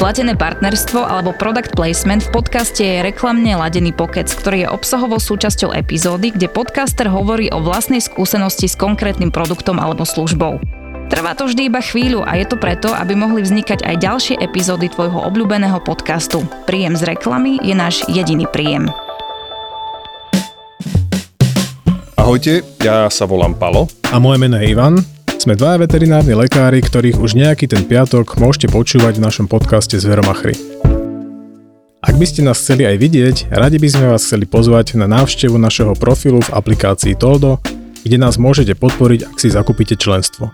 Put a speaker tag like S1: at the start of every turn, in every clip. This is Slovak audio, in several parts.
S1: Platené partnerstvo alebo product placement v podcaste je reklamne ladený pokec, ktorý je obsahovou súčasťou epizódy, kde podcaster hovorí o vlastnej skúsenosti s konkrétnym produktom alebo službou. Trvá to vždy iba chvíľu a je to preto, aby mohli vznikať aj ďalšie epizódy tvojho obľúbeného podcastu. Príjem z reklamy je náš jediný príjem.
S2: Ahojte, ja sa volám Palo.
S3: A moje meno je Ivan. Sme dvaja veterinárni lekári, ktorých už nejaký ten piatok môžete počúvať v našom podcaste Zveromachry. Ak by ste nás chceli aj vidieť, radi by sme vás chceli pozvať na návštevu našeho profilu v aplikácii Toldo, kde nás môžete podporiť, ak si zakúpite členstvo.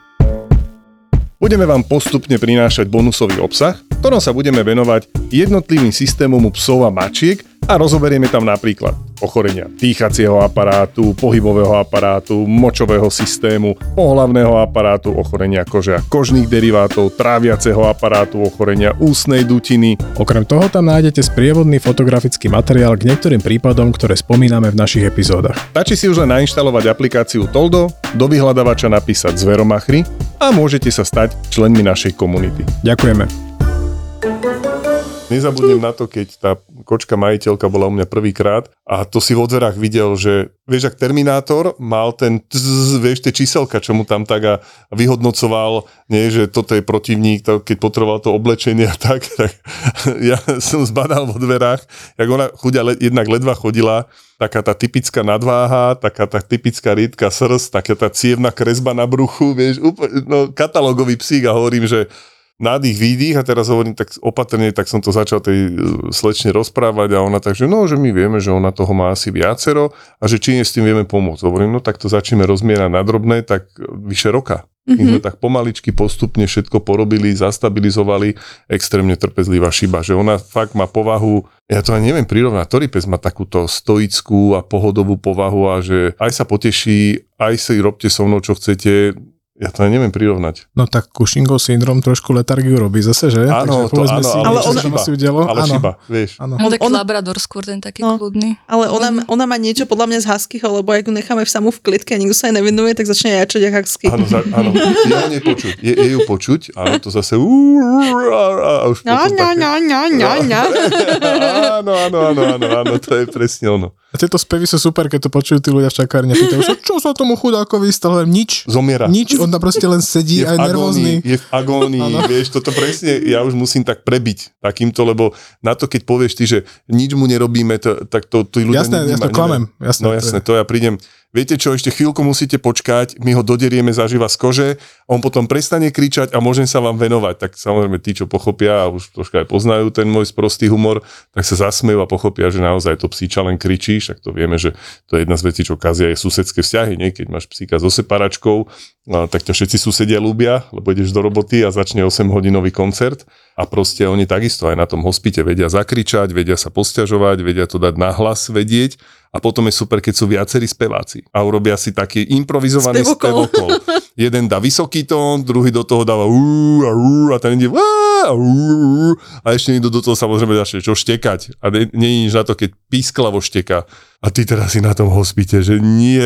S2: Budeme vám postupne prinášať bonusový obsah, ktorom sa budeme venovať jednotlivým systémom psov a mačiek a rozoberieme tam napríklad ochorenia dýchacieho aparátu, pohybového aparátu, močového systému, pohlavného aparátu, ochorenia kože a kožných derivátov, tráviaceho aparátu, ochorenia ústnej dutiny.
S3: Okrem toho tam nájdete sprievodný fotografický materiál k niektorým prípadom, ktoré spomíname v našich epizódach.
S2: Stačí si už len nainštalovať aplikáciu Toldo, do vyhľadávača napísať Zveromachry a môžete sa stať členmi našej komunity.
S3: Ďakujeme.
S2: Nezabudnem na to, keď tá kočka majiteľka bola u mňa prvýkrát a to si vo dverách videl, že vieš, ak Terminátor mal ten tz, vieš, tie číselka, čo mu tam tak a vyhodnocoval, nie, že toto je protivník, to, keď potreboval to oblečenie a tak, tak ja som zbadal vo dverách, jak ona chudia jednak ledva chodila, taká tá typická nadváha, taká tá typická riedka srst, taká tá cievna kresba na bruchu, vieš, úplne, no, katalógový psík a hovorím, že nádych, výdych a teraz hovorím tak opatrne, tak som to začal tej e, slečne rozprávať a ona tak, že no, že my vieme, že ona toho má asi viacero a že či s tým vieme pomôcť. Hovorím, no tak to začneme rozmierať na drobné, tak vyše roka. My sme mhm. tak pomaličky postupne všetko porobili, zastabilizovali, extrémne trpezlivá šiba, že ona fakt má povahu, ja to ani neviem prirovnať, ktorý pes má takúto stoickú a pohodovú povahu a že aj sa poteší, aj si robte so mnou, čo chcete, ja to neviem prirovnať.
S3: No tak Cushingov syndrom trošku letargiu robí zase, že?
S2: Áno, to áno,
S3: si,
S2: ale,
S3: ona, si udialo.
S2: ale áno. šiba, vieš.
S4: Áno. No taký ona, labrador skôr, ten taký no, kľudný.
S5: Ale ona, ona má niečo podľa mňa z huskyho, lebo ak ju necháme v samú v klitke a nikto sa jej nevenuje, tak začne jačať jak husky.
S2: Áno, za, áno. Je ho nepočuť. Je, je ju počuť, áno, to zase a už no, no, no, no, no, no. Áno, áno, áno, áno, áno, to je presne ono.
S3: A tieto spevy sú super, keď to počujú tí ľudia v čakárni. Pýtajú sa, čo sa tomu chudákovi stalo? Nič.
S2: Zomiera.
S3: Nič, on tam proste len sedí je aj nervózny.
S2: Je v agónii, vieš, toto presne, ja už musím tak prebiť takýmto, lebo na to, keď povieš ty, že nič mu nerobíme, to, tak to tí ľudia...
S3: Jasné, ja to klamem. Jasné,
S2: no jasné, to ja prídem, viete čo, ešte chvíľku musíte počkať, my ho doderieme zaživa z kože, on potom prestane kričať a môžem sa vám venovať. Tak samozrejme tí, čo pochopia a už troška aj poznajú ten môj sprostý humor, tak sa zasmejú a pochopia, že naozaj to psíča len kričí, však to vieme, že to je jedna z vecí, čo kazia je susedské vzťahy, nie? keď máš psíka so separačkou, tak ťa všetci susedia ľúbia, lebo ideš do roboty a začne 8 hodinový koncert a proste oni takisto aj na tom hospite vedia zakričať, vedia sa posťažovať, vedia to dať na hlas vedieť. A potom je super, keď sú viacerí speváci a urobia si taký improvizovaný spevokol. spevokol. Jeden dá vysoký tón, druhý do toho dáva ú a ú a ten ide a, ešte niekto do toho samozrejme začne čo štekať. A je nič na to, keď písklavo šteka a ty teraz si na tom hospite, že nie.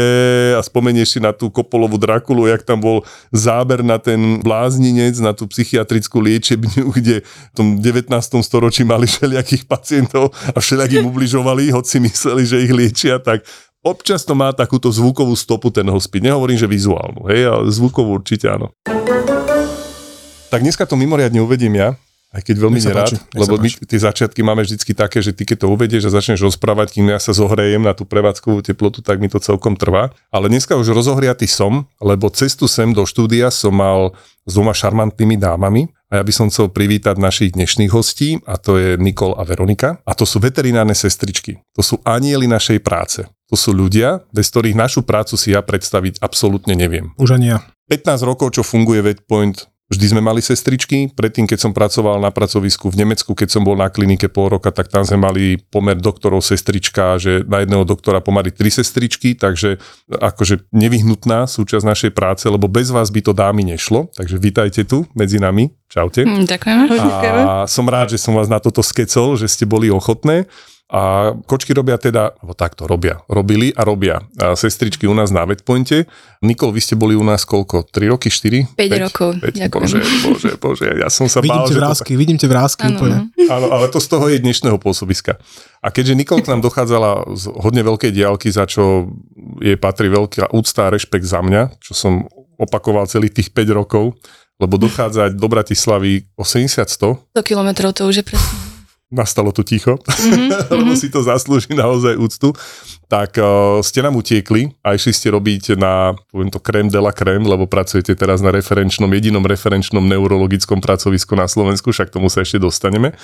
S2: A spomenieš si na tú Kopolovú Drakulu, jak tam bol záber na ten blázninec, na tú psychiatrickú liečebňu, kde v tom 19. storočí mali všelijakých pacientov a všelijakým ubližovali, hoci mysleli, že ich liečia, tak občas to má takúto zvukovú stopu ten hospit. Nehovorím, že vizuálnu, hej, ale zvukovú určite áno. Tak dneska to mimoriadne uvedím ja, aj keď veľmi nerád, lebo my tie začiatky máme vždycky také, že ty keď to uvedieš a začneš rozprávať, kým ja sa zohrejem na tú prevádzkovú teplotu, tak mi to celkom trvá. Ale dneska už rozohriatý som, lebo cestu sem do štúdia som mal s dvoma šarmantnými dámami a ja by som chcel privítať našich dnešných hostí a to je Nikol a Veronika a to sú veterinárne sestričky. To sú anieli našej práce. To sú ľudia, bez ktorých našu prácu si ja predstaviť absolútne neviem.
S3: Už ani ja.
S2: 15 rokov, čo funguje VetPoint, Vždy sme mali sestričky. Predtým, keď som pracoval na pracovisku v Nemecku, keď som bol na klinike pol roka, tak tam sme mali pomer doktorov sestrička, že na jedného doktora pomaly tri sestričky, takže akože nevyhnutná súčasť našej práce, lebo bez vás by to dámy nešlo. Takže vítajte tu medzi nami. Čaute.
S4: Hm, ďakujeme.
S2: A som rád, že som vás na toto skecol, že ste boli ochotné. A kočky robia teda, alebo takto robia, robili a robia a sestričky u nás na Vetpointe. Nikol, vy ste boli u nás koľko? 3 roky, 4?
S4: 5 rokov, ďakujem.
S2: Bože, bože, bože, ja som sa
S3: Vidím
S2: bál,
S3: tie
S2: že to
S3: vrázky, vidím tie vrázky
S4: Áno,
S3: úplne.
S4: no.
S2: Áno, ale to z toho je dnešného pôsobiska. A keďže Nikol k nám dochádzala z hodne veľkej diálky, za čo jej patrí veľká úcta a rešpekt za mňa, čo som opakoval celých tých 5 rokov, lebo dochádzať do Bratislavy 80-100,
S4: 100 kilometrov to už je presne.
S2: Nastalo tu ticho,
S4: Mhm,
S2: lebo si to zaslúži naozaj úctu, tak uh, ste nám utiekli a išli ste robiť na, poviem to, krém de la krém, lebo pracujete teraz na referenčnom, jedinom referenčnom neurologickom pracovisku na Slovensku, však tomu sa ešte dostaneme.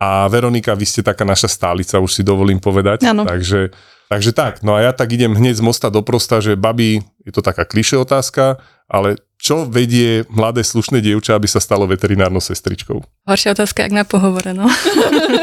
S2: A Veronika, vy ste taká naša stálica, už si dovolím povedať.
S5: Áno.
S2: Takže, takže tak, no a ja tak idem hneď z mosta do prosta, že babi, je to taká kliše otázka, ale čo vedie mladé slušné dievča, aby sa stalo veterinárnou sestričkou?
S4: Horšia otázka, jak na pohovore, no.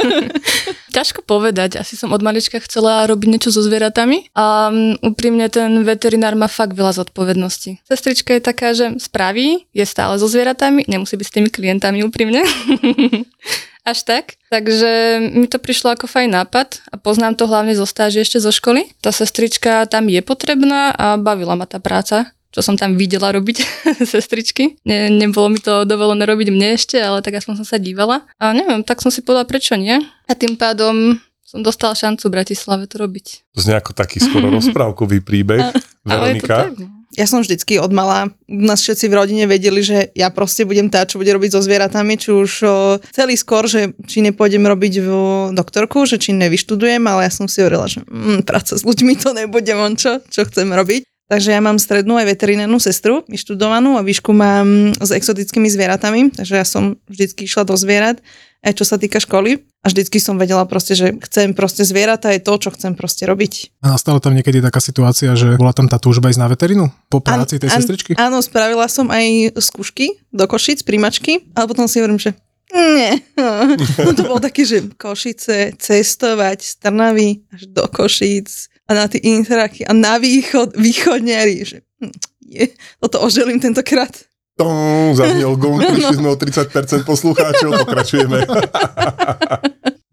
S4: Ťažko povedať, asi som od malička chcela robiť niečo so zvieratami a mm, úprimne ten veterinár má fakt veľa zodpovedností. Sestrička je taká, že spraví, je stále so zvieratami, nemusí byť s tými klientami úprimne. Až tak. Takže mi to prišlo ako fajn nápad a poznám to hlavne zo stáži ešte zo školy. Tá sestrička tam je potrebná a bavila ma tá práca čo som tam videla robiť sestričky. Ne, nebolo mi to dovolené robiť mne ešte, ale tak aspoň som sa dívala. A neviem, tak som si povedala, prečo nie. A tým pádom som dostala šancu v Bratislave to robiť.
S2: To znie ako taký skoro rozprávkový príbeh.
S4: To
S2: Veronika?
S5: Ja som vždycky od mala, nás všetci v rodine vedeli, že ja proste budem tá, čo bude robiť so zvieratami, či už o, celý skôr, že či nepôjdem robiť v doktorku, že či nevyštudujem, ale ja som si hovorila, že mm, práca s ľuďmi to nebude on čo, čo chcem robiť. Takže ja mám strednú aj veterinárnu sestru, vyštudovanú a výšku mám s exotickými zvieratami, takže ja som vždycky išla do zvierat, aj čo sa týka školy. A vždycky som vedela proste, že chcem proste zvieratá, je to, čo chcem proste robiť.
S3: A nastala tam niekedy taká situácia, že bola tam tá túžba ísť na veterinu po práci tej
S5: Án-
S3: sestričky?
S5: Áno, spravila som aj skúšky do Košic, príjmačky, ale potom si hovorím, že nie. No to bolo také, že Košice, cestovať z Trnavy až do Košic a na tie interaky a na východ, východňari, že hm, je, toto oželím tentokrát.
S2: Tom, zaznel gong, prišli sme o 30% poslucháčov, pokračujeme.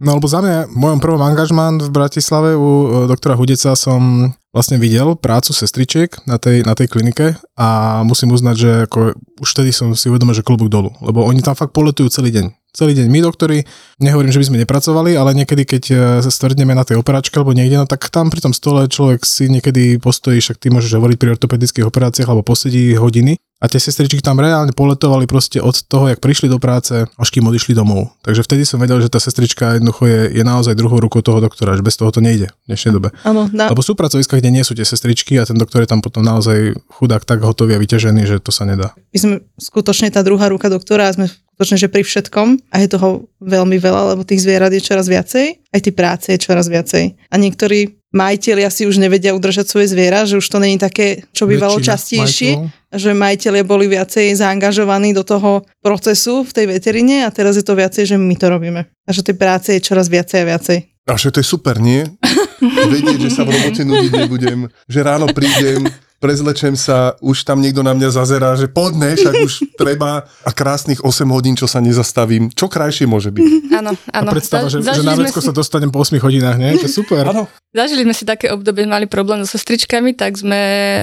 S3: No lebo za mňa, v mojom prvom angažmán v Bratislave u e, doktora Hudeca som vlastne videl prácu sestričiek na tej, na tej klinike a musím uznať, že ako už vtedy som si uvedomil, že klobúk dolu, lebo oni tam fakt poletujú celý deň. Celý deň. My doktori, nehovorím, že by sme nepracovali, ale niekedy, keď e, sa stvrdneme na tej operačke alebo niekde, no tak tam pri tom stole človek si niekedy postojí, však ty môžeš hovoriť pri ortopedických operáciách alebo posedí hodiny a tie sestričky tam reálne poletovali proste od toho, jak prišli do práce, až kým odišli domov. Takže vtedy som vedel, že tá sestrička jednoducho je, je naozaj druhou rukou toho doktora, že bez toho to nejde v dnešnej dobe.
S5: Áno, na,
S3: Lebo sú pracoviska, kde nie sú tie sestričky a ten doktor je tam potom naozaj chudák tak hotový a vyťažený, že to sa nedá.
S5: my sme skutočne tá druhá ruka doktora a sme skutočne, že pri všetkom a je toho veľmi veľa, lebo tých zvierat je čoraz viacej, aj tej práce je čoraz viacej. A niektorí majiteľia si už nevedia udržať svoje zviera, že už to není také, čo bývalo
S3: Väčšina
S5: častejšie,
S3: majiteľov.
S5: že majiteľia boli viacej zaangažovaní do toho procesu v tej veterine a teraz je to viacej, že my to robíme. A že tej práce je čoraz viacej a viacej.
S2: A že to je super, nie? Vedieť, že sa v robote nudiť nebudem, že ráno prídem, prezlečem sa, už tam niekto na mňa zazerá, že poďme, však už treba a krásnych 8 hodín, čo sa nezastavím. Čo krajšie môže byť?
S4: Áno,
S3: A
S4: áno.
S3: predstava, že,
S4: Za-
S3: že
S4: zažili
S3: na vecko
S4: si-
S3: sa dostanem po 8 hodinách, nie? To je super.
S2: Áno.
S4: Zažili sme si také obdobie, mali problém so sestričkami, tak sme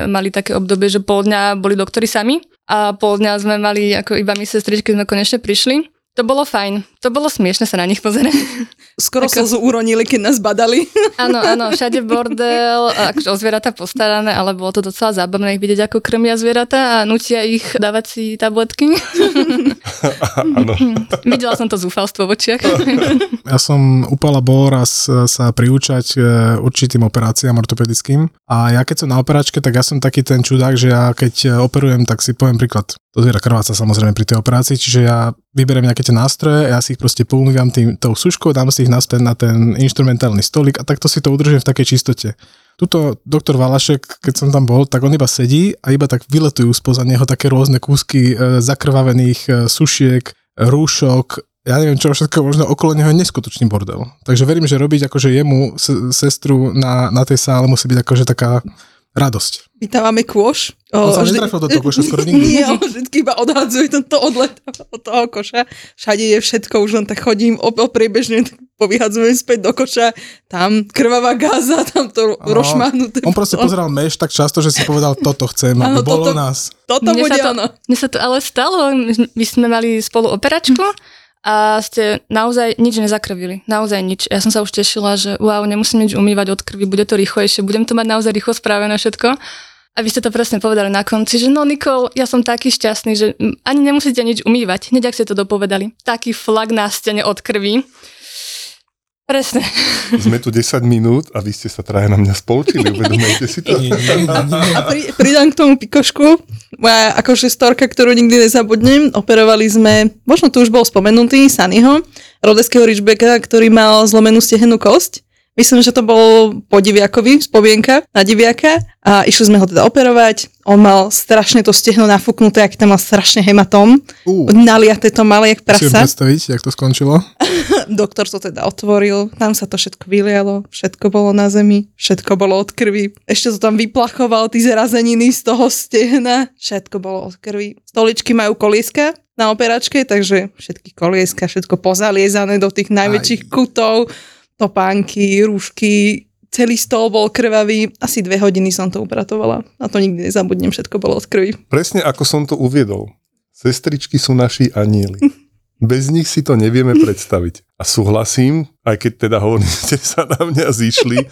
S4: mali také obdobie, že pol dňa boli doktori sami a pol dňa sme mali ako iba my sestričky, sme konečne prišli. To bolo fajn. To bolo smiešne sa na nich pozerať.
S5: Skoro
S4: Ako-
S5: slzu uronili, keď nás badali.
S4: Áno, áno, všade bordel, akože o zvieratá postarané, ale bolo to docela zábavné ich vidieť, ako krmia zvieratá a nutia ich dávať si tabletky.
S2: Áno.
S4: Videla som to zúfalstvo v očiach.
S3: Ja som upala bol raz sa priúčať e, určitým operáciám ortopedickým a ja keď som na operačke, tak ja som taký ten čudák, že ja keď operujem, tak si poviem príklad, to zviera krváca samozrejme pri tej operácii, čiže ja vyberiem nejaké tie nástroje, ja si ich proste poumývam tým, tou suškou, dám si ich naspäť na ten instrumentálny stolík a takto si to udržujem v takej čistote. Tuto doktor Valašek, keď som tam bol, tak on iba sedí a iba tak vyletujú spoza neho také rôzne kúsky e, zakrvavených e, sušiek, rúšok, ja neviem čo všetko, možno okolo neho je neskutočný bordel. Takže verím, že robiť akože jemu sestru na, na tej sále musí byť akože taká radosť.
S5: My tam máme kôš.
S3: On sa
S5: vždy-
S3: netrafil do toho koša skoro nikdy.
S5: Nie, on vždy iba odhadzuje tento odlet od toho koša. Všade je všetko, už len tak chodím o, o priebežne, tak povyhadzujem späť do koša. Tam krvavá gáza, tam to
S3: Áno.
S5: rozšmáhnuté.
S3: On proste pozeral meš tak často, že si povedal, toto chcem, aby
S5: Áno,
S3: bolo
S5: toto-
S3: nás.
S5: Toto
S4: Mne
S5: bude
S4: sa to-
S5: ono.
S4: Mne sa to ale stalo, my sme- mali spolu operačku a ste naozaj nič nezakrvili. Naozaj nič. Ja som sa už tešila, že wow, nemusím nič umývať od krvi, bude to rýchlejšie, budem to mať naozaj rýchlo spravené všetko. A vy ste to presne povedali na konci, že no Nikol, ja som taký šťastný, že ani nemusíte nič umývať. Hneď ak ste to dopovedali. Taký flag na stene od krvi. Presne.
S2: Sme tu 10 minút a vy ste sa traja na mňa spolčili, uvedomujete si to?
S5: A pri, pridám k tomu pikošku. Moja akože storka, ktorú nikdy nezabudnem. Operovali sme, možno tu už bol spomenutý, Sunnyho, rodeského Ridgebacka, ktorý mal zlomenú stehenú kosť. Myslím, že to bol po diviakovi, spomienka na diviaka a išli sme ho teda operovať. On mal strašne to stehno nafúknuté, aký tam mal strašne hematóm.
S3: Ú,
S5: Naliate to mal jak
S3: si
S5: prasa.
S3: predstaviť, jak to skončilo.
S5: Doktor to teda otvoril, tam sa to všetko vylialo, všetko bolo na zemi, všetko bolo od krvi. Ešte to tam vyplachoval, tí zrazeniny z toho stehna, všetko bolo od krvi. Stoličky majú kolieska na operačke, takže všetky kolieska, všetko pozaliezané do tých najväčších kutov, topánky, rúšky, celý stôl bol krvavý. Asi dve hodiny som to upratovala. Na to nikdy nezabudnem, všetko bolo od krvi.
S2: Presne ako som to uviedol. Sestričky sú naši anieli. Bez nich si to nevieme predstaviť. A súhlasím, aj keď teda hovorím, ste sa na mňa zišli,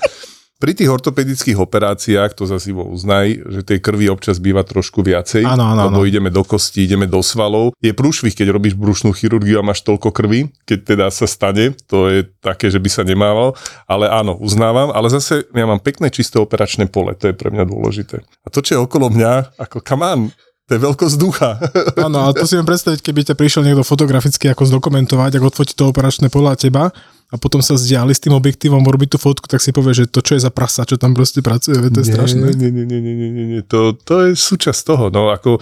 S2: pri tých ortopedických operáciách, to zase Ivo uznaj, že tej krvi občas býva trošku viacej,
S3: Áno, áno,
S2: lebo
S3: áno.
S2: ideme do kosti, ideme do svalov. Je prúšvih, keď robíš brušnú chirurgiu a máš toľko krvi, keď teda sa stane, to je také, že by sa nemával, ale áno, uznávam, ale zase ja mám pekné čisté operačné pole, to je pre mňa dôležité. A to, čo je okolo mňa, ako come on, to je veľkosť ducha.
S3: Áno, ale to si viem predstaviť, keby ťa prišiel niekto fotograficky ako zdokumentovať, ako odfotí to operačné pole a teba a potom sa zdiali s tým objektívom robiť tú fotku, tak si povie, že to čo je za prasa, čo tam proste pracuje, to je strašné.
S2: Nie, nie, nie, nie, nie, nie, nie. To, to je súčasť toho. No ako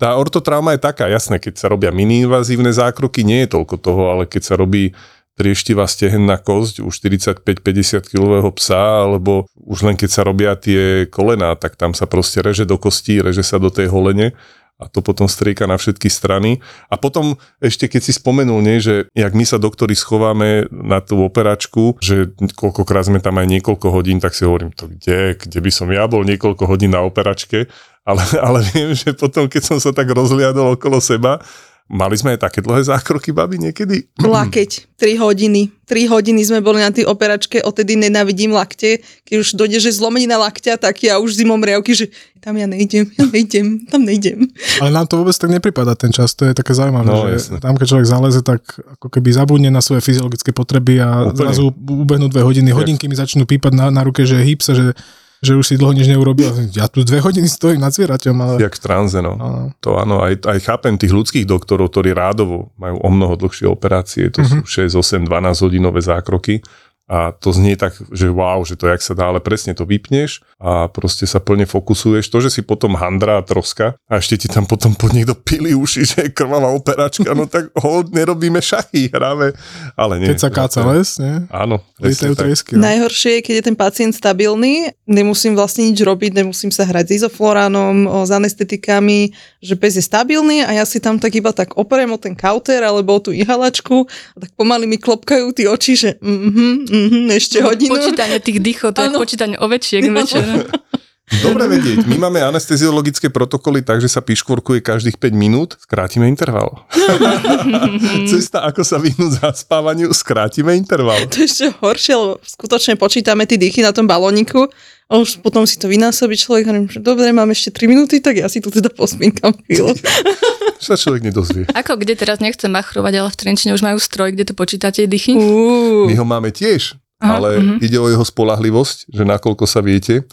S2: tá ortotrauma je taká, jasné, keď sa robia miniinvazívne zákroky, nie je toľko toho, ale keď sa robí trieštivá stehenná kosť u 45-50 kilového psa, alebo už len keď sa robia tie kolená, tak tam sa proste reže do kostí, reže sa do tej holene a to potom strieka na všetky strany. A potom ešte keď si spomenul, nie, že jak my sa doktori schováme na tú operačku, že koľkokrát sme tam aj niekoľko hodín, tak si hovorím, to kde, kde by som ja bol niekoľko hodín na operačke, ale, ale viem, že potom, keď som sa tak rozliadol okolo seba, mali sme aj také dlhé zákroky, babi, niekedy.
S5: Lakeť, 3 hodiny. 3 hodiny sme boli na tej operačke, odtedy nenávidím lakte. Keď už dojde, že zlomenina lakťa, tak ja už zimom riavky, že tam ja nejdem, ja nejdem, tam nejdem.
S3: Ale nám to vôbec tak nepripada ten čas, to je také zaujímavé,
S2: No,
S3: že
S2: jasné.
S3: tam keď človek zaleze, tak ako keby zabudne na svoje fyziologické potreby a
S2: Úplne.
S3: zrazu ubehnú dve hodiny, hodinky mi začnú pípať na, na ruke, že hýb sa, že, že už si dlho nič neurobil. Ja tu dve hodiny stojím nad zvieraťom, ale...
S2: Jak v tranze, no.
S3: Áno.
S2: To áno, aj, aj chápem tých ľudských doktorov, ktorí rádovo majú o mnoho dlhšie operácie, to
S3: Mhm.
S2: sú 6, 8, 12 hodinové zákroky a to znie tak, že wow, že to jak sa dá, ale presne to vypneš a proste sa plne fokusuješ. To, že si potom handra a troska a ešte ti tam potom pod niekto pili uši, že je krvavá operačka, no tak ho nerobíme šachy, hráme, ale nie.
S3: Keď sa káca les, nie?
S2: Áno,
S3: Lietajú triesky. No.
S5: Najhoršie je, keď je ten pacient stabilný, nemusím vlastne nič robiť, nemusím sa hrať s izofloránom, s anestetikami, že pes je stabilný a ja si tam tak iba tak operem o ten kauter alebo o tú ihalačku a tak pomaly mi klopkajú tie oči, že mhm, mhm, ešte hodinu.
S4: Počítanie tých dýchov, to je
S5: Áno.
S4: počítanie ovečiek
S5: No.
S4: večer.
S2: Dobre vedieť, my máme anesteziologické protokoly tak, že sa piškvorkuje každých 5 minút, skrátime interval. Cesta, ako sa vyhnúť zaspávaniu, skrátime interval.
S5: To je ešte horšie, lebo skutočne počítame tie dýchy na tom balóniku a už potom si to vynásobí človek a hovorím, že dobre, mám ešte 3 minúty, tak ja si tu teda pospínkam chvíľu.
S2: Sa človek nedozvie.
S4: Ako kde teraz nechcem machrovať, ale v Trenčine už majú stroj, kde to počítate dýchy.
S5: Uú.
S2: My ho máme tiež,
S4: Aha,
S2: ale
S4: mhm.
S2: ide o jeho spolahlivosť, že nakoľko sa viete.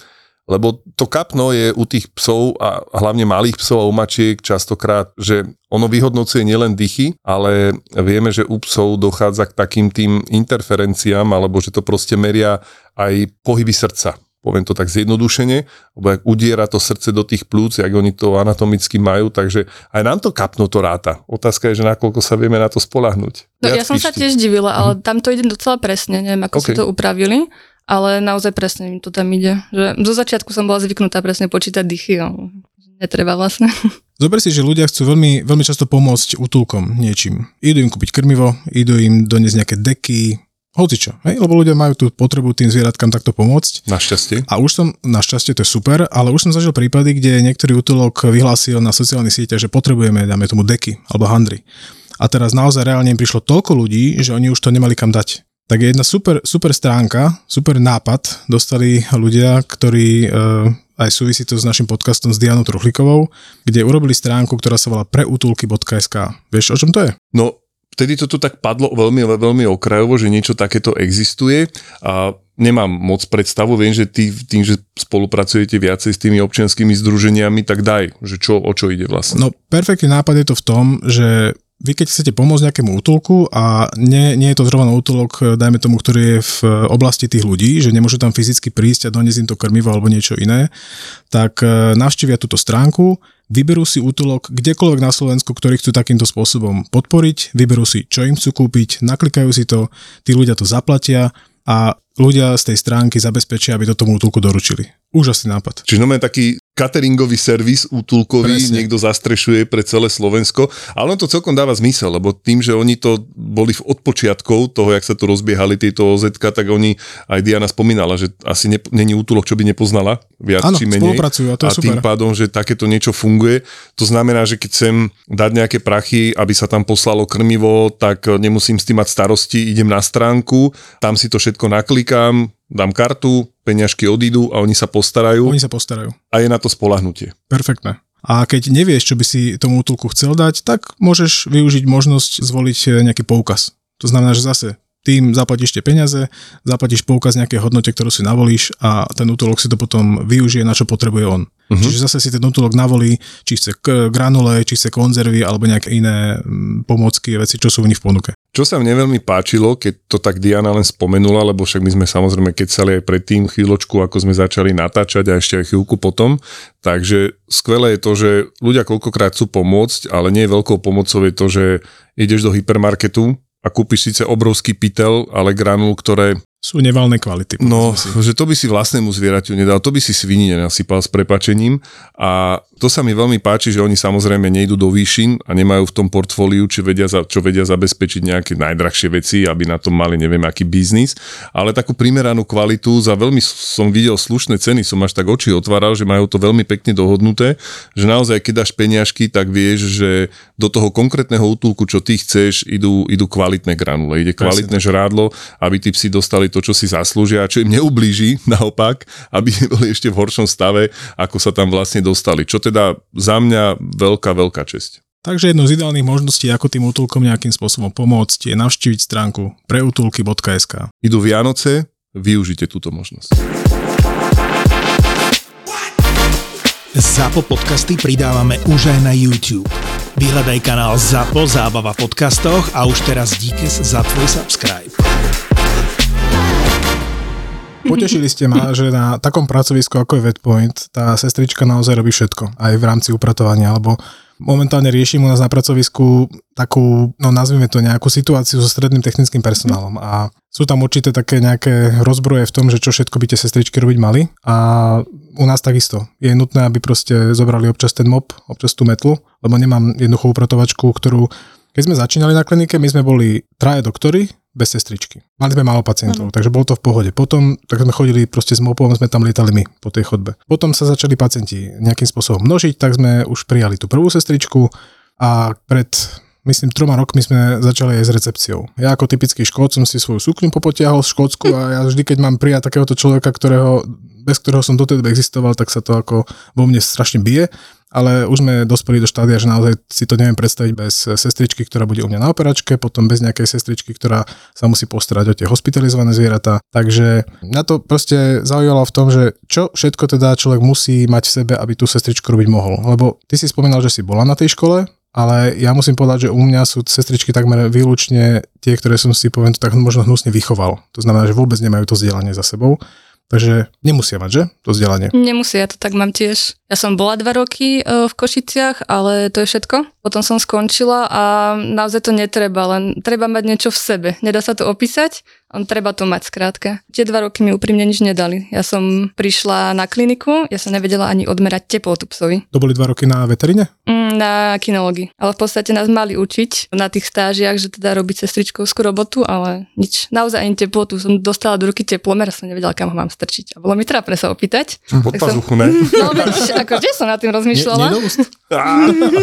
S2: Lebo to kapno je u tých psov a hlavne malých psov a u mačiek častokrát, že ono vyhodnocuje nielen dychy, ale vieme, že u psov dochádza k takým tým interferenciám, alebo že to proste meria aj pohyby srdca poviem to tak zjednodušene, lebo ak udiera to srdce do tých plúc, jak oni to anatomicky majú, takže aj nám to kapno to ráta. Otázka je, že nakoľko sa vieme na to spolahnuť.
S4: No, ja som sa tiež divila, ale hm. tam to ide docela presne, neviem, ako okay. si to upravili, ale naozaj presne mi to tam ide. Že zo začiatku som bola zvyknutá presne počítať dychy, ale netreba vlastne.
S3: Zober si, že ľudia chcú veľmi, veľmi často pomôcť útulkom niečím. Idú im kúpiť krmivo, idú im doniesť nejaké deky, hocičo, hej? lebo ľudia majú tú potrebu tým zvieratkám takto pomôcť.
S2: Našťastie.
S3: A už som, našťastie to je super, ale už som zažil prípady, kde niektorý útulok vyhlásil na sociálnych sieťach, že potrebujeme, dáme tomu deky alebo handry. A teraz naozaj reálne im prišlo toľko ľudí, že oni už to nemali kam dať. Tak je jedna super, super stránka, super nápad dostali ľudia, ktorí e, aj súvisí to s našim podcastom s Dianou Truchlíkovou, kde urobili stránku, ktorá sa volá preutulky.sk. Vieš, o čom to je?
S2: No, vtedy to tu tak padlo veľmi, veľmi okrajovo, že niečo takéto existuje a nemám moc predstavu, viem, že ty tým, že spolupracujete viacej s tými občianskými združeniami, tak daj, že čo, o čo ide vlastne.
S3: No, perfektný nápad je to v tom, že vy keď chcete pomôcť nejakému útulku a nie, nie je to zrovna útulok, dajme tomu, ktorý je v oblasti tých ľudí, že nemôžu tam fyzicky prísť a doniesť im to krmivo alebo niečo iné, tak e, navštívia túto stránku, vyberú si útulok kdekoľvek na Slovensku, ktorý chcú takýmto spôsobom podporiť, vyberú si, čo im chcú kúpiť, naklikajú si to, tí ľudia to zaplatia a ľudia z tej stránky zabezpečia, aby to tomu útulku doručili. Úžasný nápad.
S2: Čiže no taký cateringový servis útulkový, Presne. niekto zastrešuje pre celé Slovensko, ale on to celkom dáva zmysel, lebo tým, že oni to boli v odpočiatkov toho, jak sa tu rozbiehali tieto OZ, tak oni, aj Diana spomínala, že asi ne, není útulok, čo by nepoznala, viac
S3: ano,
S2: či menej.
S3: spolupracujú a to je
S2: a
S3: super.
S2: tým pádom, že takéto niečo funguje, to znamená, že keď chcem dať nejaké prachy, aby sa tam poslalo krmivo, tak nemusím s tým mať starosti, idem na stránku, tam si to všetko naklikám, dám kartu, peňažky odídu a oni sa postarajú.
S3: Oni sa postarajú.
S2: A je na to spolahnutie.
S3: Perfektné. A keď nevieš, čo by si tomu útulku chcel dať, tak môžeš využiť možnosť zvoliť eh, nejaký poukaz. To znamená, že zase tým zaplatíš tie peniaze, zaplatíš poukaz nejakej hodnote, ktorú si navolíš a ten útulok si to potom využije, na čo potrebuje on. Uh-huh. Čiže zase si ten útulok navolí, či chce granule, či chce konzervy alebo nejaké iné mm, pomocky, veci, čo sú v nich v ponuke.
S2: Čo sa mne veľmi páčilo, keď to tak Diana len spomenula, lebo však my sme samozrejme kecali aj predtým chvíľočku, ako sme začali natáčať a ešte aj chvíľku potom, takže skvelé je to, že ľudia koľkokrát chcú pomôcť, ale nie veľkou pomocou je to, že ideš do hypermarketu a kúpiš síce obrovský pytel, ale granul, ktoré
S3: sú nevalné kvality.
S2: No, si. že to by si vlastnému zvieraťu nedal, to by si svini nenasypal s prepačením a to sa mi veľmi páči, že oni samozrejme nejdú do výšin a nemajú v tom portfóliu, či vedia, čo vedia zabezpečiť nejaké najdrahšie veci, aby na tom mali neviem aký biznis, ale takú primeranú kvalitu za veľmi som videl slušné ceny, som až tak oči otváral, že majú to veľmi pekne dohodnuté, že naozaj keď dáš peňažky, tak vieš, že do toho konkrétneho útulku, čo ty chceš, idú, idú kvalitné granule, ide kvalitné žrádlo, aby tí psi dostali dostali to, čo si zaslúžia a čo im neublíži, naopak, aby boli ešte v horšom stave, ako sa tam vlastne dostali. Čo teda za mňa veľká, veľká česť.
S3: Takže jednou z ideálnych možností, ako tým útulkom nejakým spôsobom pomôcť, je navštíviť stránku preutulky.sk.
S2: Idú Vianoce, využite túto možnosť.
S6: ZAPO podcasty pridávame už aj na YouTube. Vyhľadaj kanál ZAPO Zábava v podcastoch a už teraz díkes za tvoj subscribe.
S3: Potešili ste ma, že na takom pracovisku ako je Vetpoint tá sestrička naozaj robí všetko, aj v rámci upratovania, alebo momentálne riešim u nás na pracovisku takú, no nazvime to nejakú situáciu so stredným technickým personálom a sú tam určité také nejaké rozbroje v tom, že čo všetko by tie sestričky robiť mali a u nás takisto. Je nutné, aby proste zobrali občas ten mop, občas tú metlu, lebo nemám jednoduchú upratovačku, ktorú keď sme začínali na klinike, my sme boli traje doktory, bez sestričky. Mali sme málo pacientov, ano. takže bolo to v pohode. Potom tak sme chodili proste s mopom, sme tam lietali my po tej chodbe. Potom sa začali pacienti nejakým spôsobom množiť, tak sme už prijali tú prvú sestričku a pred myslím, troma rokmi sme začali aj s recepciou. Ja ako typický škód som si svoju sukňu popotiahol z Škótsku a ja vždy, keď mám prijať takéhoto človeka, ktorého, bez ktorého som dotedy existoval, tak sa to ako vo mne strašne bije ale už sme dospeli do štádia, že naozaj si to neviem predstaviť bez sestričky, ktorá bude u mňa na operačke, potom bez nejakej sestričky, ktorá sa musí postarať o tie hospitalizované zvieratá. Takže mňa to proste zaujalo v tom, že čo všetko teda človek musí mať v sebe, aby tú sestričku robiť mohol. Lebo ty si spomínal, že si bola na tej škole, ale ja musím povedať, že u mňa sú sestričky takmer výlučne tie, ktoré som si poviem tak možno hnusne vychoval. To znamená, že vôbec nemajú to vzdelanie za sebou. Takže nemusia mať, že? To vzdelanie.
S4: Nemusia, ja to tak mám tiež. Ja som bola dva roky e, v Košiciach, ale to je všetko. Potom som skončila a naozaj to netreba, len treba mať niečo v sebe. Nedá sa to opísať, treba to mať skrátka. Tie dva roky mi úprimne nič nedali. Ja som prišla na kliniku, ja som nevedela ani odmerať teplotu psovi.
S3: To boli dva roky na veterine?
S4: Mm, na kinológii. Ale v podstate nás mali učiť na tých stážiach, že teda robiť sestričkovskú robotu, ale nič. Naozaj ani teplotu. Som dostala do ruky teplomer som nevedela, kam ho mám strčiť. A bolo mi trápne sa opýtať.
S2: Pod pazuchu, ne?
S4: No veď, ako, že som nad tým rozmýšľala.
S3: Nie,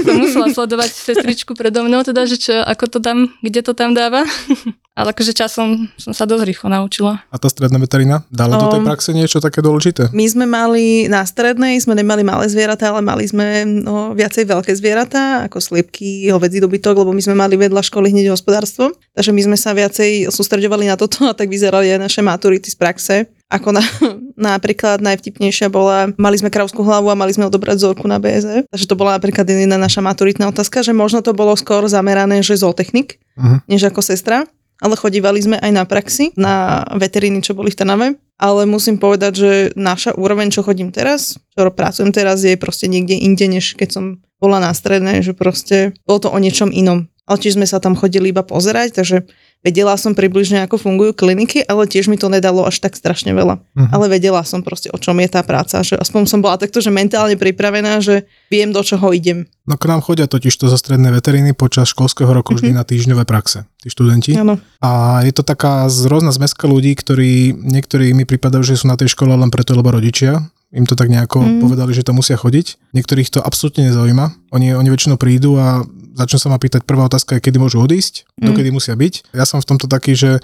S4: som musela sledovať sestričku predo mnou, teda, že čo, ako to tam, kde to tam dáva. Ale akože časom som sa dosť rýchlo naučila.
S3: A tá stredná veterina dala do tej
S5: Um,
S3: praxe niečo také dôležité?
S5: My sme mali na strednej, sme nemali malé zvieratá, ale mali sme no, viacej veľké zvieratá, ako sliepky, hovedzí dobytok, lebo my sme mali vedľa školy hneď hospodárstvo. Takže my sme sa viacej sústredovali na toto a tak vyzerali aj naše maturity z praxe. Ako na, napríklad najvtipnejšia bola, mali sme kravskú hlavu a mali sme odobrať vzorku na BSF. Takže to bola napríklad jedna naša maturitná otázka, že možno to bolo skôr zamerané, že zootechnik,
S3: Mhm.
S5: než ako sestra. Ale chodívali sme aj na praxi, na veteríny, čo boli v Trnave. Ale musím povedať, že naša úroveň, čo chodím teraz, čo pracujem teraz, je proste niekde inde, než keď som bola na strednej, že proste bolo to o niečom inom. Ale tiež sme sa tam chodili iba pozerať, takže vedela som približne, ako fungujú kliniky, ale tiež mi to nedalo až tak strašne veľa.
S3: Mhm.
S5: Ale vedela som proste, o čom je tá práca, že aspoň som bola takto, že mentálne pripravená, že viem, do čoho idem.
S3: No k nám chodia totiž to zo strednej veteriny počas školského roku vždy na týždňové praxe, tí študenti.
S5: Áno.
S3: A je to taká zrozná zmeska ľudí, ktorí, niektorí mi pripadajú, že sú na tej škole len preto, lebo rodičia im to tak nejako
S5: mm.
S3: povedali, že to musia chodiť. Niektorých to absolútne nezaujíma. Oni, oni väčšinou prídu a začnú sa ma pýtať, prvá otázka je, kedy môžu odísť,
S5: Mm.
S3: dokedy musia byť. Ja som v tomto taký, že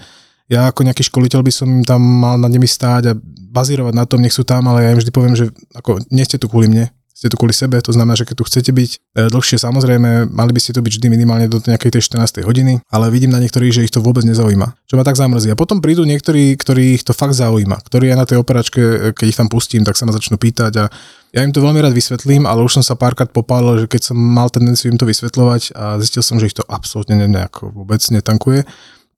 S3: ja ako nejaký školiteľ by som im tam mal nad nimi stáť a bazírovať na tom, nech sú tam, ale ja im vždy poviem, že ako, nie ste tu kvôli mne, ste tu kvôli sebe, to znamená, že keď tu chcete byť e, dlhšie, samozrejme, mali by ste tu byť vždy minimálne do nejakej tej 14. hodiny, ale vidím na niektorých, že ich to vôbec nezaujíma. Čo ma tak zamrzí. A potom prídu niektorí, ktorých to fakt zaujíma, ktorí aj na tej operačke, e, keď ich tam pustím, tak sa ma začnú pýtať a ja im to veľmi rád vysvetlím, ale už som sa párkrát popálil, že keď som mal tendenciu im to vysvetľovať a zistil som, že ich to absolútne ne- nejako vôbec netankuje,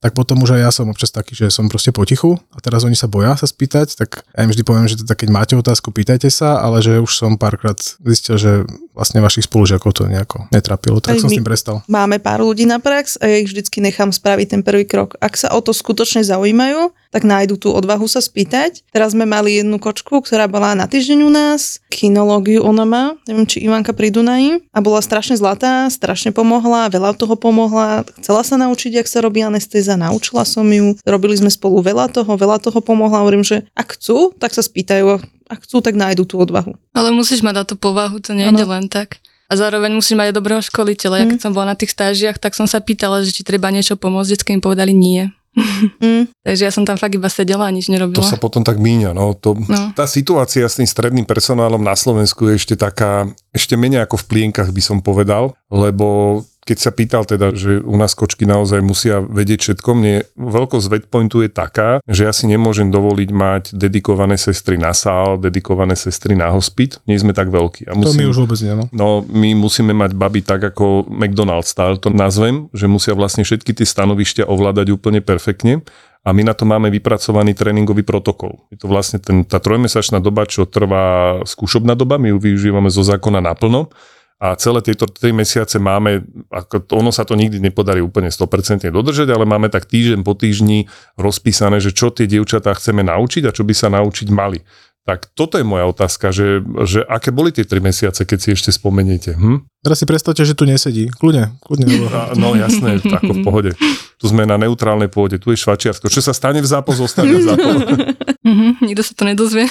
S3: tak potom už aj ja som občas taký, že som proste potichu a teraz oni sa boja sa spýtať, tak ja im vždy poviem, že teda keď máte otázku, pýtajte sa, ale že už som párkrát zistil, že vlastne vašich spolužiakov to nejako netrapilo, tak
S5: Aj
S3: som s tým prestal.
S5: Máme pár ľudí na prax a ja ich vždycky nechám spraviť ten prvý krok. Ak sa o to skutočne zaujímajú, tak nájdu tú odvahu sa spýtať. Teraz sme mali jednu kočku, ktorá bola na týždeň u nás, kinológiu ona má, neviem, či Ivanka pri Dunaji a bola strašne zlatá, strašne pomohla, veľa toho pomohla, chcela sa naučiť, jak sa robí anestéza, naučila som ju, robili sme spolu veľa toho, veľa toho pomohla, hovorím, že ak chcú, tak sa spýtajú, ak chcú, tak nájdu tú odvahu.
S4: Ale musíš mať na to povahu, to nejde len tak. A zároveň musíš mať aj dobrého školiteľa. Ja keď som bola na tých stážiach, tak som sa pýtala, že či treba niečo pomôcť. Detské im povedali nie.
S5: Mm.
S4: Takže ja som tam fakt iba sedela a nič nerobila.
S2: To sa potom tak míňa. No. To,
S4: No.
S2: Tá situácia s tým stredným personálom na Slovensku je ešte taká, ešte menej ako v plienkach by som povedal, lebo keď sa pýtal teda, že u nás kočky naozaj musia vedieť všetko, mne veľkosť vetpointu je taká, že ja si nemôžem dovoliť mať dedikované sestry na sál, dedikované sestry na hospit. Nie sme tak veľkí. A
S3: To mi už vôbec nie, no.
S2: No, my musíme mať baby tak ako McDonald's style, to nazvem, že musia vlastne všetky tie stanovišťa ovládať úplne perfektne a my na to máme vypracovaný tréningový protokol. Je to vlastne ten, tá trojmesačná doba, čo trvá skúšobná doba, my ju využívame zo zákona naplno a celé tieto 3 mesiace máme, ako to, ono sa to nikdy nepodarí úplne 100% dodržať, ale máme tak týždeň po týždni rozpísané, že čo tie dievčatá chceme naučiť a čo by sa naučiť mali. Tak toto je moja otázka, že, že aké boli tie 3 mesiace, keď si ešte spomeniete. Hm?
S3: Teraz si predstavte, že tu nesedí. Kľudne, kľudne.
S2: A, no jasné, ako v pohode. Tu sme na neutrálnej pôde, tu je Švačiarsko. Čo sa stane v zápo, zostane v zápo.
S4: Mhm, nikto sa to nedozvie.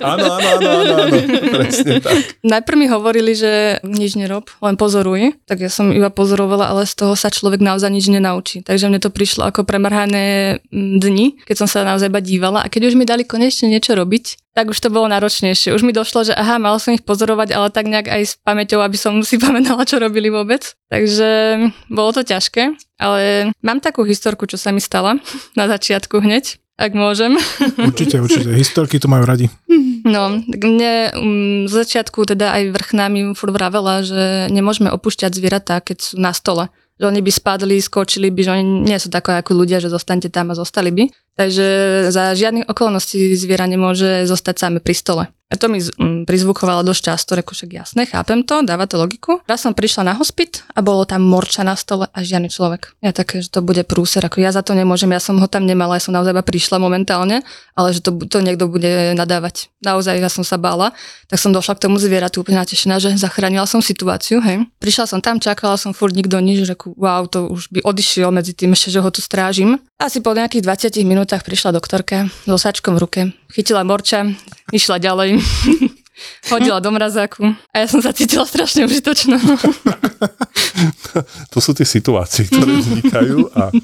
S2: áno, áno, áno, áno, áno, presne tak.
S4: Najprv mi hovorili, že nič nerob, len pozoruj. Tak ja som iba pozorovala, ale z toho sa človek naozaj nič nenaučí. Takže mne to prišlo ako premrhané mm, dni, keď som sa naozaj iba dívala. A keď už mi dali konečne niečo robiť, tak už to bolo náročnejšie. Už mi došlo, že aha, mal som ich pozorovať, ale tak nejak aj s pamäťou, aby som si pamätala, čo robili vôbec. Takže bolo to ťažké, ale mám takú historku, čo sa mi stala na začiatku hneď ak môžem.
S3: Určite, určite. Historky to majú radi.
S4: No, tak mne um, z začiatku teda aj vrchná mi furt vravela, že nemôžeme opúšťať zvieratá, keď sú na stole. Že oni by spadli, skočili by, že oni nie sú tako ako ľudia, že zostanete tam a zostali by. Takže za žiadnych okolností zviera nemôže zostať same pri stole. A to mi prizvukovalo dosť často, reko však jasné, chápem to, dáva to logiku. Raz som prišla na hospit a bolo tam morča na stole a žiadny človek. Ja také, že to bude prúser, ako ja za to nemôžem, ja som ho tam nemala, ja som naozaj iba prišla momentálne, ale že to, to niekto bude nadávať. Naozaj ja som sa bála, tak som došla k tomu zvieratu úplne natešená, že zachránila som situáciu, hej. Prišla som tam, čakala som furt nikto nič, že wow, to už by odišiel medzi tým ešte, že ho tu strážim. Asi po nejakých 20 minútach prišla doktorka so sačkom v ruke, chytila morča, išla ďalej, hodila do mrazáku a ja som sa cítila strašne užitočná.
S2: to sú tie situácie, ktoré vznikajú a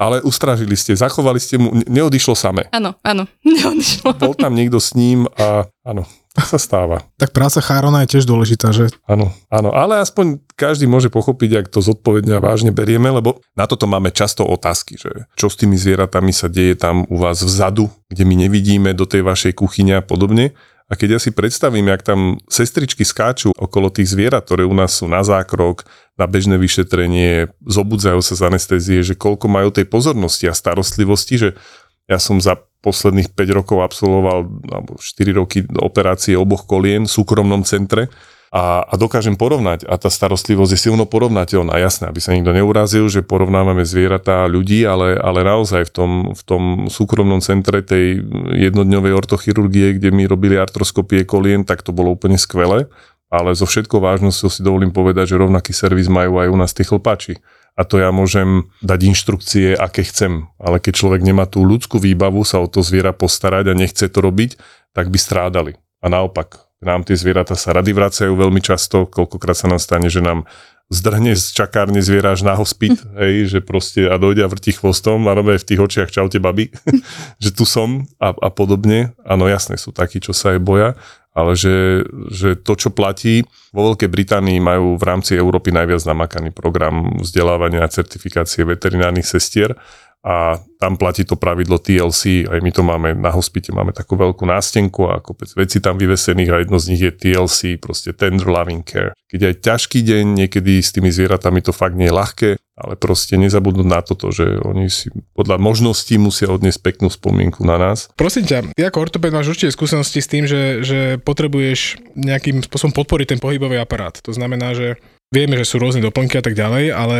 S2: ale ustražili ste, zachovali ste mu, neodišlo samé.
S4: Áno, áno, neodišlo.
S2: Bol tam niekto s ním a áno, sa stáva.
S3: Tak práca Chárona je tiež dôležitá, že?
S2: Áno, áno, ale aspoň každý môže pochopiť, ak to zodpovedne a vážne berieme, lebo na toto máme často otázky, že čo s tými zvieratami sa deje tam u vás vzadu, kde my nevidíme do tej vašej kuchyne a podobne. A keď ja si predstavím, jak tam sestričky skáču okolo tých zvierat, ktoré u nás sú na zákrok, na bežné vyšetrenie, zobudzajú sa z anestézie, že koľko majú tej pozornosti a starostlivosti, že ja som za posledných 5 rokov absolvoval, alebo 4 roky operácie oboch kolien v súkromnom centre a, a dokážem porovnať a tá starostlivosť je silno porovnateľná. Jasné, aby sa nikto neurazil, že porovnávame zvieratá a ľudí, ale, ale naozaj v tom, v tom súkromnom centre tej jednodňovej ortochirurgie, kde mi robili artroskopie kolien, tak to bolo úplne skvelé. Ale zo všetkou vážnosťou si dovolím povedať, že rovnaký servis majú aj u nás tí chlpači. A to ja môžem dať inštrukcie, aké chcem. Ale keď človek nemá tú ľudskú výbavu sa o to zviera postarať a nechce to robiť, tak by strádali. A naopak, nám tie zvieratá sa rady vracajú veľmi často, koľkokrát sa nám stane, že nám zdrhne z čakárne zviera až na hospit, hej, že proste a dojde a vrti chvostom a robí v tých očiach čaute babi, že tu som a, a podobne. Áno, jasné, sú takí, čo sa aj boja, ale že, že to, čo platí, vo Veľkej Británii majú v rámci Európy najviac namakaný program vzdelávania a certifikácie veterinárnych sestier a tam platí to pravidlo TLC, aj my to máme na hospite, máme takú veľkú nástenku a kopec veci tam vyvesených a jedno z nich je TLC, proste Tender Loving Care. Keď aj ťažký deň, niekedy s tými zvieratami to fakt nie je ľahké, ale proste nezabudnúť na toto, že oni si podľa možností musia odniesť peknú spomienku na nás.
S3: Prosím ťa, ty ako ortoped máš určite skúsenosti s tým, že, že potrebuješ nejakým spôsobom podporiť ten pohybový aparát. To znamená, že vieme, že sú rôzne doplnky a tak ďalej, ale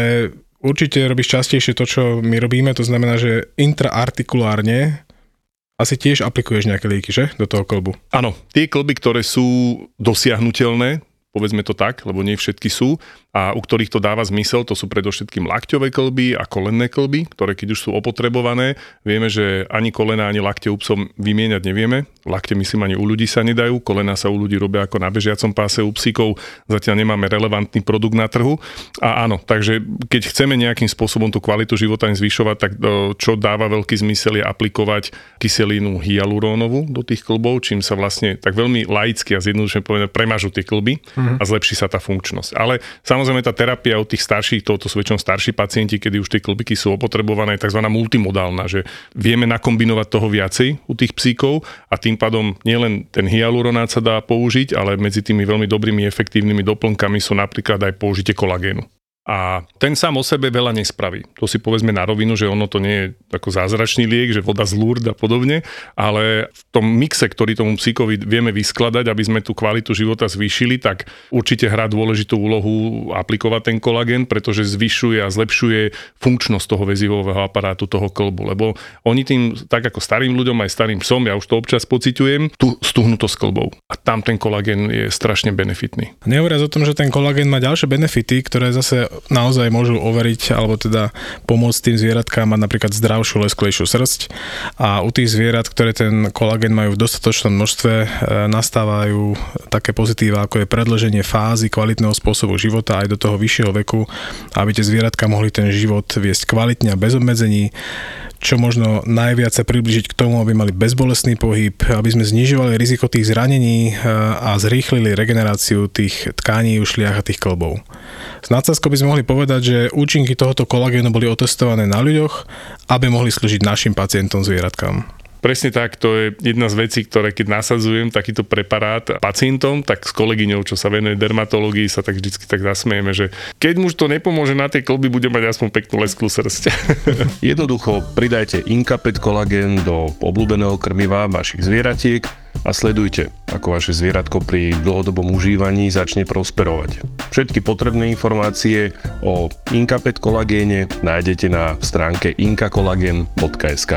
S3: určite robíš častejšie to, čo my robíme, to znamená, že intraartikulárne asi tiež aplikuješ nejaké lieky, že? Do toho kolbu.
S2: Áno, tie klby, ktoré sú dosiahnutelné, povedzme to tak, lebo nie všetky sú, a u ktorých to dáva zmysel, to sú predovšetkým lakťové klby a kolenné klby, ktoré keď už sú opotrebované, vieme, že ani kolena, ani lakte u psov vymieňať nevieme. Lakte myslím ani u ľudí sa nedajú, kolena sa u ľudí robia ako na bežiacom páse u psíkov, zatiaľ nemáme relevantný produkt na trhu. A áno, takže keď chceme nejakým spôsobom tú kvalitu života im zvyšovať, tak e, čo dáva veľký zmysel je aplikovať kyselinu hyalurónovú do tých klbov, čím sa vlastne tak veľmi laicky a zjednodušene povedané premažu tie klby mm-hmm. a zlepší sa tá funkčnosť. Ale samozrejme tá terapia u tých starších, toto sú väčšinou starší pacienti, kedy už tie klbiky sú opotrebované, tzv. multimodálna, že vieme nakombinovať toho viacej u tých psíkov a tým pádom nielen ten hyaluronát sa dá použiť, ale medzi tými veľmi dobrými efektívnymi doplnkami sú napríklad aj použitie kolagénu. A ten sám o sebe veľa nespraví. To si povedzme na rovinu, že ono to nie je ako zázračný liek, že voda z Lourdes a podobne, ale v tom mixe, ktorý tomu psíkovi vieme vyskladať, aby sme tú kvalitu života zvýšili, tak určite hrá dôležitú úlohu aplikovať ten kolagén, pretože zvyšuje a zlepšuje funkčnosť toho väzivového aparátu, toho klbu. Lebo oni tým, tak ako starým ľuďom, aj starým psom, ja už to občas pociťujem, tú stuhnutosť klbov. A tam ten kolagén je strašne benefitný.
S3: Nehovoriac o tom, že ten kolagén má ďalšie benefity, ktoré zase naozaj môžu overiť alebo teda pomôcť tým zvieratkám mať napríklad zdravšiu, lesklejšiu srst. A u tých zvierat, ktoré ten kolagen majú v dostatočnom množstve, e, nastávajú také pozitíva, ako je predlženie fázy kvalitného spôsobu života aj do toho vyššieho veku, aby tie zvieratka mohli ten život viesť kvalitne a bez obmedzení čo možno najviac sa približiť k tomu, aby mali bezbolestný pohyb, aby sme znižovali riziko tých zranení eh, a zrýchlili regeneráciu tých tkání, ušliach a tých klbov. S nadsázkou by sme mohli povedať, že účinky tohoto kolagénu boli otestované na ľuďoch, aby mohli slúžiť našim pacientom zvieratkám.
S2: Presne tak, to je jedna z vecí, ktoré keď nasadzujem takýto preparát pacientom, tak s kolegyňou, čo sa venuje dermatológii, sa tak vždycky tak zasmieme, že keď muž to nepomôže na tej klby, bude mať aspoň peknú lesklú srst.
S7: Jednoducho pridajte Inkapet kolagén do obľúbeného krmiva vašich zvieratiek a sledujte, ako vaše zvieratko pri dlhodobom užívaní začne prosperovať. Všetky potrebné informácie o Inkapet kolagéne nájdete na stránke inkakolagen.sk.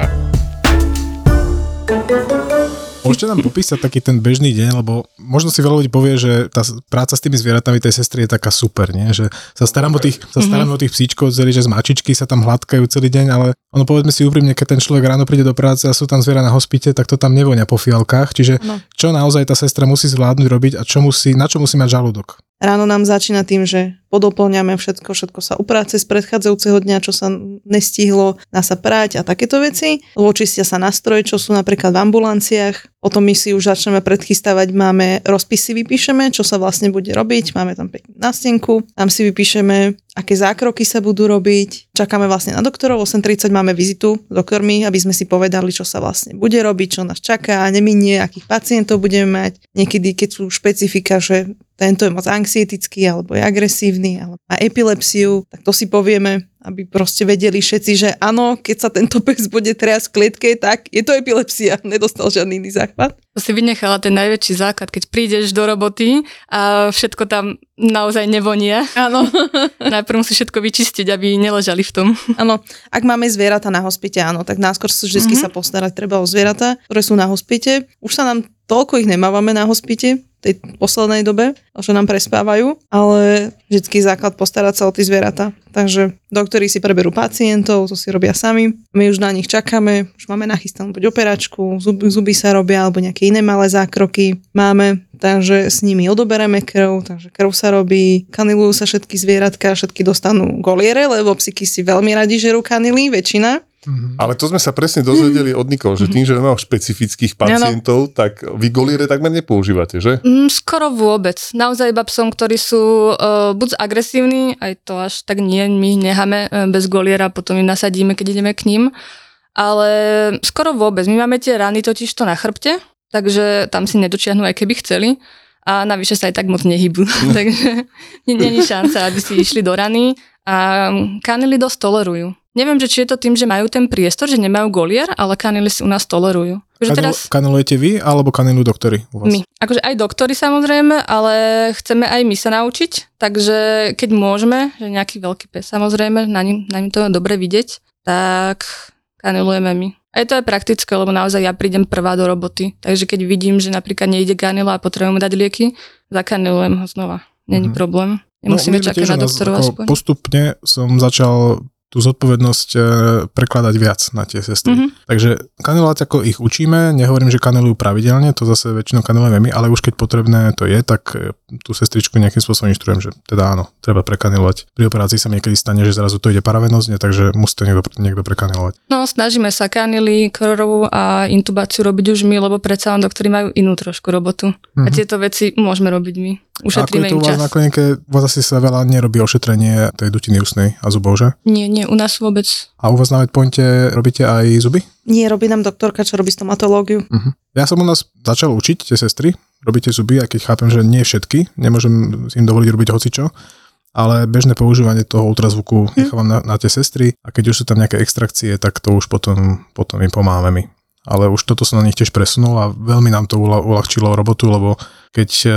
S3: Môžete nám popísať taký ten bežný deň, lebo možno si veľa ľudí povie, že tá práca s tými zvieratami tej sestry je taká super, nie? že sa starám o tých, sa starám mm-hmm. o tých psíčkov celý, že z mačičky sa tam hladkajú celý deň, ale ono povedzme si úprimne, keď ten človek ráno príde do práce a sú tam zviera na hospite, tak to tam nevonia po fialkách, čiže no. čo naozaj tá sestra musí zvládnuť robiť a čo musí, na čo musí mať žalúdok?
S5: Ráno nám začína tým, že podoplňame všetko, všetko sa upráce z predchádzajúceho dňa, čo sa nestihlo, dá sa prať a takéto veci. Očistia sa nástroje, čo sú napríklad v ambulanciách. Potom my si už začneme predchystávať, máme rozpisy vypíšeme, čo sa vlastne bude robiť, máme tam peknú nástenku, tam si vypíšeme, aké zákroky sa budú robiť. Čakáme vlastne na doktorov, 8.30 máme vizitu s doktormi, aby sme si povedali, čo sa vlastne bude robiť, čo nás čaká, neminie, akých pacientov budeme mať. Niekedy, keď sú špecifika, že tento je moc anxietický, alebo je agresívny, alebo má epilepsiu, tak to si povieme, aby proste vedeli všetci, že áno, keď sa tento pes bude triasť v klietke, tak je to epilepsia, nedostal žiadny iný záchvat.
S4: To si vynechala ten najväčší základ, keď prídeš do roboty a všetko tam naozaj nevonia.
S5: Áno.
S4: Najprv musí všetko vyčistiť, aby neležali v tom.
S5: Áno, ak máme zvieratá na hospite, áno, tak náskôr sú vždy mm-hmm. sa postarať treba o zvieratá, ktoré sú na hospite. Už sa nám toľko ich nemávame na hospite, tej poslednej dobe, že nám prespávajú, ale vždycky základ postarať sa o tie zvieratá. Takže doktori si preberú pacientov, to si robia sami, my už na nich čakáme, už máme nachystanú buď operačku, zuby, zuby sa robia, alebo nejaké iné malé zákroky máme, takže s nimi odobereme krv, takže krv sa robí, kanilujú sa všetky zvieratka, všetky dostanú goliere, lebo psiky si veľmi radi žerú kanily, väčšina,
S2: Mm-hmm. Ale to sme sa presne dozvedeli od Nikol, že tým, že máme špecifických pacientov, ano. tak vy goliere takmer nepoužívate, že?
S4: Mm, skoro vôbec. Naozaj iba psom, ktorí sú uh, buď agresívni, aj to až tak nie, my necháme uh, bez goliera, potom im nasadíme, keď ideme k ním. Ale skoro vôbec. My máme tie rany totiž to na chrbte, takže tam si nedočiahnu, aj keby chceli. A navyše sa aj tak moc nehybu. takže není šanca, aby si išli do rany. A kanily dosť tolerujú. Neviem, že či je to tým, že majú ten priestor, že nemajú golier, ale kanily si u nás tolerujú.
S3: Kanil, teraz... Kanilujete vy, alebo kanilujú doktory u vás?
S4: My. Akože aj doktory samozrejme, ale chceme aj my sa naučiť, takže keď môžeme, že nejaký veľký pes samozrejme, na ním, na ním to je dobre vidieť, tak kanilujeme my. A je to aj praktické, lebo naozaj ja prídem prvá do roboty, takže keď vidím, že napríklad nejde kanila a potrebujem dať lieky, zakanilujem ho znova. Není mm-hmm. problém. Nemusíme no, čakať na doktorov aspoň.
S3: Postupne som začal tú zodpovednosť e, prekladať viac na tie sestry. Mm-hmm. Takže kanelovať ako ich učíme, nehovorím, že kanelujú pravidelne, to zase väčšinou kanelujeme my, ale už keď potrebné to je, tak e, tú sestričku nejakým spôsobom inštruujem, že teda áno, treba prekanelovať. Pri operácii sa niekedy stane, že zrazu to ide paravenozne, takže musí to niekto, niekto prekanelovať.
S4: No, snažíme sa kanily, krorovú a intubáciu robiť už my, lebo predsa len doktori majú inú trošku robotu. Mm-hmm. A mhm. tieto veci môžeme robiť my. Ušetríme
S3: Ako je to u vás čas. na klinike, u vás asi sa veľa nerobí ošetrenie tej dutiny ústnej a zubov, že?
S4: Nie, nie, u nás vôbec.
S3: A u vás na medpointe robíte aj zuby?
S5: Nie, robí nám doktorka, čo robí stomatológiu.
S3: Uh-huh. Ja som u nás začal učiť tie sestry, robíte zuby, aj keď chápem, že nie všetky, nemôžem im dovoliť robiť hocičo, ale bežné používanie toho ultrazvuku hm. nechávam na, na tie sestry a keď už sú tam nejaké extrakcie, tak to už potom, potom im pomáhame my ale už toto som na nich tiež presunul a veľmi nám to uľahčilo robotu, lebo keď uh,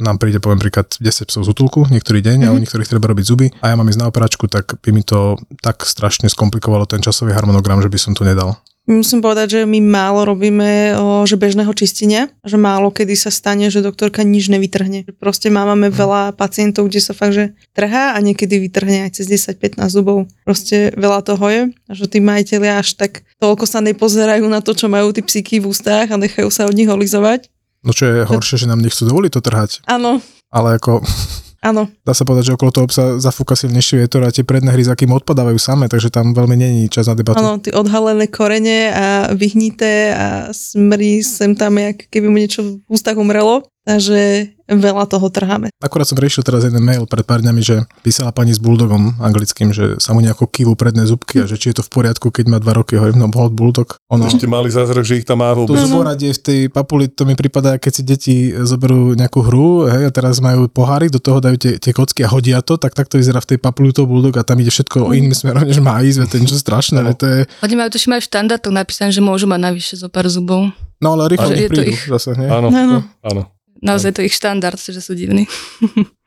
S3: nám príde, poviem príklad, 10 psov z útulku niektorý deň mm-hmm. a u mhm. niektorých treba robiť zuby a ja mám ísť na operačku, tak by mi to tak strašne skomplikovalo ten časový harmonogram, že by som to nedal.
S5: Musím povedať, že my málo robíme že bežného čistenia, že málo kedy sa stane, že doktorka nič nevytrhne. Proste máme veľa pacientov, kde sa fakt, že trhá a niekedy vytrhne aj cez 10-15 zubov. Proste veľa toho je, že tí majiteľi až tak toľko sa nepozerajú na to, čo majú tí psyky v ústach a nechajú sa od nich olizovať.
S3: No čo je horšie, že nám nechcú dovoliť to trhať.
S5: Áno,
S3: Ale ako
S5: áno.
S3: dá sa povedať, že okolo toho psa zafúka silnejší vietor a tie predné hryzaky mu odpadávajú same, takže tam veľmi není čas na debatu.
S5: Áno, tie odhalené korene a vyhnité a smrí sem tam, jak keby mu niečo v ústach umrelo. Takže veľa toho trháme.
S3: Akurát som riešil teraz jeden mail pred pár dňami, že písala pani s bulldogom anglickým, že sa mu nejako kývu predné zubky a že či je to v poriadku, keď má dva roky, hovorím, no hold bulldog. Ono,
S2: Ešte mali zázrak, že ich tam má
S3: to
S2: vôbec.
S3: zuboradie v tej papuli, to mi prípada, keď si deti zoberú nejakú hru hej, a teraz majú pohárik, do toho dajú tie, tie kocky a hodia to, tak takto vyzerá v tej papuli toho bulldog a tam ide všetko iným smerom, než má ísť, to je niečo strašné, veď to je,
S4: Oni majú, tuším, aj v štandardoch napísané, že môžu mať navyše zo pár zubov.
S3: no ale rýchlo
S4: to
S3: prídu
S4: ich-
S3: zase, nie?
S2: Áno,
S5: Áno.
S2: áno.
S4: Naozaj to ich štandard, že sú divní.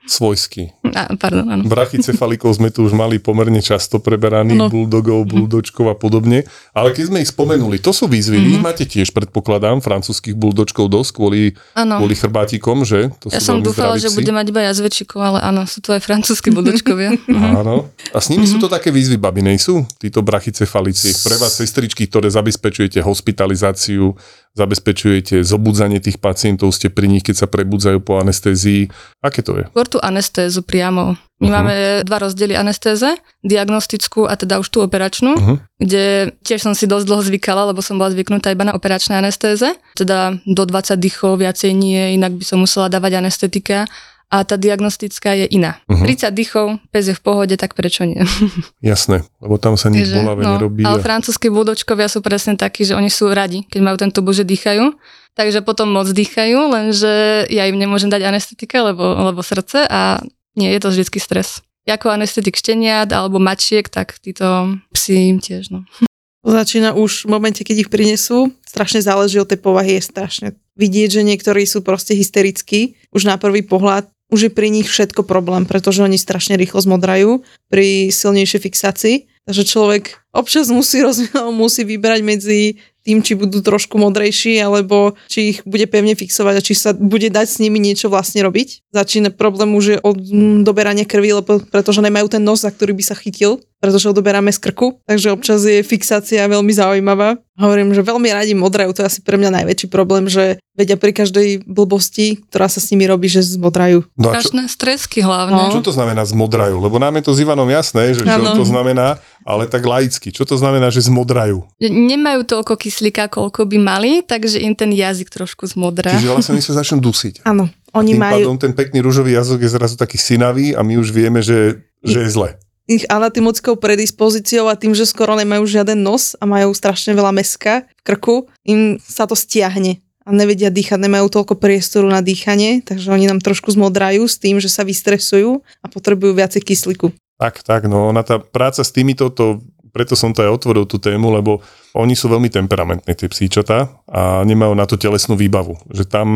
S2: Svojský.
S4: Á, pardon, áno.
S2: Brachycefalikov sme tu už mali pomerne často preberaných,
S5: Áno.
S2: bulldogov, bulldočkov a podobne. Ale keď sme ich spomenuli, to sú výzvy.
S4: Mhm.
S2: Vy máte tiež, predpokladám, francúzskych bulldočkov dosť kvôli, kvôli chrbátikom, že? To
S4: Ja
S2: sú
S4: som dúfala, že bude mať iba jazvečikov, ale áno, sú tu aj francúzski budočkovia.
S2: Áno. A s nimi
S4: Mhm.
S2: sú to také výzvy, babi, nejsú? Títo brachycefalici. Pre vás sestričky, ktoré zabezpečujete hospitalizáciu, zabezpečujete zobudzanie tých pacientov, ste pri nich, keď sa prebudzajú po anestézii. Aké to je?
S4: Skôr tú anestézu priamo. My
S2: Mhm.
S4: máme dva rozdiely anestéze, diagnostickú a teda už tú operačnú,
S2: Mhm.
S4: kde tiež som si dosť dlho zvykala, lebo som bola zvyknutá iba na operačné anestéze. Teda do 20 dýchov, viacej nie, inak by som musela dávať anestetika. A tá diagnostická je iná.
S2: Mhm.
S4: 30 dýchov, pes je v pohode, tak prečo nie?
S2: Jasné, lebo tam sa nič bolavé
S4: no,
S2: nerobí.
S4: Ale
S2: a-
S4: francúzski budočkovia sú presne takí, že oni sú radi, keď majú tento že dýchajú. Takže potom moc dýchajú, lenže ja im nemôžem dať anestetika, lebo, lebo srdce a nie, je to vždycky stres. Ako anestetik šteniat alebo mačiek, tak títo psi tiež, no.
S5: Začína už v momente, keď ich prinesú. Strašne záleží od tej povahy, je strašne vidieť, že niektorí sú proste hysterickí. Už na prvý pohľad už je pri nich všetko problém, pretože oni strašne rýchlo zmodrajú pri silnejšej fixácii. Takže človek občas musí, roz, musí vybrať medzi tým, či budú trošku modrejší, alebo či ich bude pevne fixovať a či sa bude dať s nimi niečo vlastne robiť. Začína problém už je od mm, doberania krvi, lebo, pretože nemajú ten nos, za ktorý by sa chytil, pretože ho doberáme z krku. Takže občas je fixácia veľmi zaujímavá. Hovorím, že veľmi radi modrajú, to je asi pre mňa najväčší problém, že vedia pri každej blbosti, ktorá sa s nimi robí, že zmodrajú.
S2: No
S4: Strašné stresky hlavne.
S5: No.
S2: čo to znamená zmodrajú? Lebo nám je to s Ivanom jasné, že čo to znamená, ale tak laicky. Čo to znamená, že zmodrajú?
S4: Nemajú toľko kyslíka, koľko by mali, takže im ten jazyk trošku zmodrá.
S2: Čiže vlastne oni sa začnú dusiť.
S5: Áno, oni
S2: Tým
S5: majú
S2: pádom ten pekný rúžový jazyk je zrazu taký synavý a my už vieme, že, že je zle.
S5: ich anatomickou predispozíciou a tým, že skoro nemajú žiaden nos a majú strašne veľa meska v krku, im sa to stiahne a nevedia dýchať, nemajú toľko priestoru na dýchanie, takže oni nám trošku zmodrajú s tým, že sa vystresujú a potrebujú viacej kyslíku.
S2: Tak, tak, no ona tá práca s týmito, to, preto som to aj otvoril tú tému, lebo oni sú veľmi temperamentní, tie psíčatá a nemajú na to telesnú výbavu. Že tam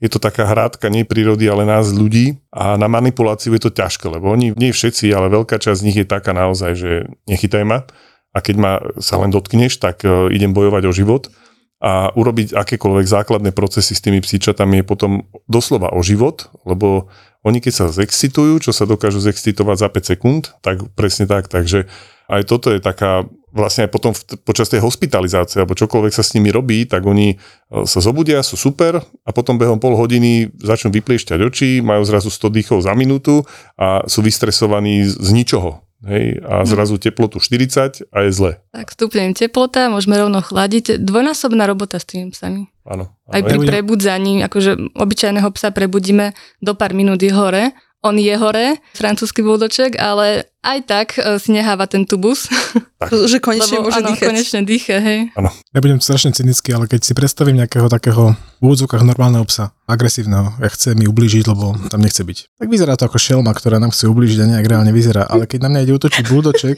S2: je to taká hrátka nie prírody, ale nás ľudí a na manipuláciu je to ťažké, lebo oni, nie všetci, ale veľká časť z nich je taká naozaj, že nechytaj ma a keď ma sa len dotkneš, tak e, idem bojovať o život a urobiť akékoľvek základné procesy s tými psíčatami je potom doslova o život, lebo oni keď sa zexcitujú, čo sa dokážu zexcitovať za 5 sekúnd, tak presne tak, takže aj toto je taká, vlastne aj potom v, počas tej hospitalizácie, alebo čokoľvek sa s nimi robí, tak oni e, sa zobudia, sú super a potom behom pol hodiny začnú vypliešťať oči, majú zrazu 100 dýchov za minútu a sú vystresovaní z, z ničoho. Hej, a zrazu teplotu 40 a je zle.
S4: Tak stupne im teplota, môžeme rovno chladiť. Dvojnásobná robota s tými psami.
S2: Áno.
S4: Aj
S2: áno,
S4: pri
S3: Ja budem-
S4: prebudzaní, akože obyčajného psa prebudíme do pár minút je hore. On je hore, francúzsky buldoček, ale aj tak e, si neháva ten tubus,
S5: Že konečne
S4: lebo
S5: môže
S4: áno,
S5: dýchať.
S4: konečne dýcha, hej.
S3: Ja budem strašne cynický, ale keď si predstavím nejakého takého v úvodzovkách normálneho psa, agresívneho, ja chce mi ublížiť, lebo tam nechce byť. Tak vyzerá to ako šelma, ktorá nám chce ublížiť a nejak reálne vyzerá, ale keď na mňa ide útočiť buldoček,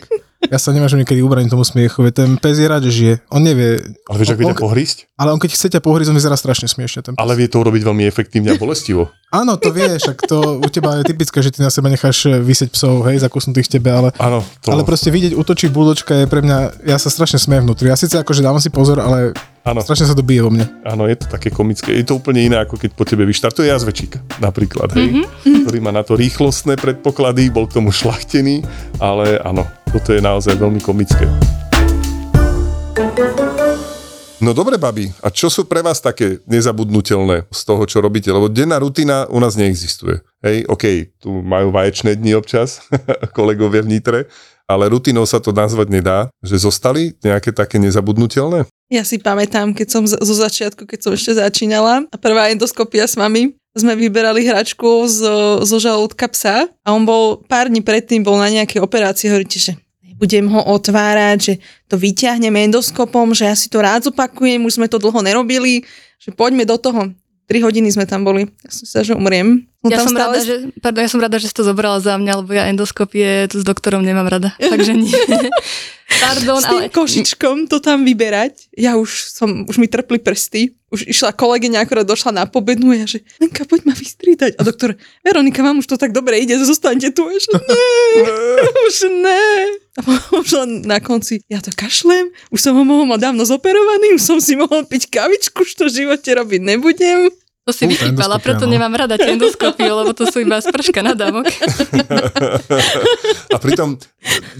S3: Ja sa nemôžem niekedy ubraniť tomu smiechu, veď ten pes je rád, že žije. On nevie,
S2: Ale vieš, ak vie
S3: On-
S2: ťa pohrísť?
S3: ale on keď chce ťa pohryť, on vyzerá strašne smiešne. Ten pes.
S2: Ale vie to urobiť veľmi efektívne a bolestivo.
S3: Áno, to vieš, ak to u teba je typické, že ty na seba necháš vysieť psov, hej, zakusnutých tebe, ale
S2: Áno, to...
S3: Ale proste vidieť útočiť buldočka je pre mňa, ja sa strašne smejem vnútri. Ja síce akože dávam si pozor, ale
S2: Áno,
S3: strašne sa to bije vo mne.
S2: áno, je to také komické. Je to úplne iné, ako keď po tebe vyštartuje jazvečík napríklad, hej, mm-hmm. ktorý má na to rýchlostné predpoklady, bol k tomu šlachtený, ale áno, toto je naozaj veľmi komické. No dobre, babi, a čo sú pre vás také nezabudnutelné z toho, čo robíte? Lebo denná rutina u nás neexistuje. Hej, OK, tu majú vaječné dni občas, kolegovia v Nitre, ale rutinou sa to nazvať nedá. Že zostali nejaké také nezabudnutelné?
S5: Ja si pamätám, keď som z- zo začiatku, keď som ešte začínala a prvá endoskopia s mami, sme vyberali hračku zo, zo žalúdka psa a on bol pár dní predtým bol na nejakej operácii, hovoríte, že nebudem ho otvárať, že to vyťahneme endoskopom, že ja si to rád zopakujem, už sme to dlho nerobili, že poďme do toho. 3 hodiny sme tam boli. Ja som sa, že umriem.
S4: Ja
S5: tam
S4: som, rada, že, pardon, ja som rada, že si to zobrala za mňa, lebo ja endoskopie tu s doktorom nemám rada. Takže nie. Pardon,
S5: s tým
S4: ale...
S5: košičkom to tam vyberať. Ja už som, už mi trpli prsty. Už išla kolegyňa, akorát došla na pobednú a ja, že Lenka, poď ma vystriedať. A doktor, Veronika, vám už to tak dobre ide, zostaňte tu. A že ne, už ne. A už len na konci, ja to kašlem, už som ho mohol mať dávno zoperovaný, už som si mohol piť kavičku, už to v živote robiť nebudem.
S4: To si
S3: endoskopia,
S4: preto
S3: no.
S4: nemám rada tie endoskopiu, lebo to sú iba sprška na dávok.
S2: A pritom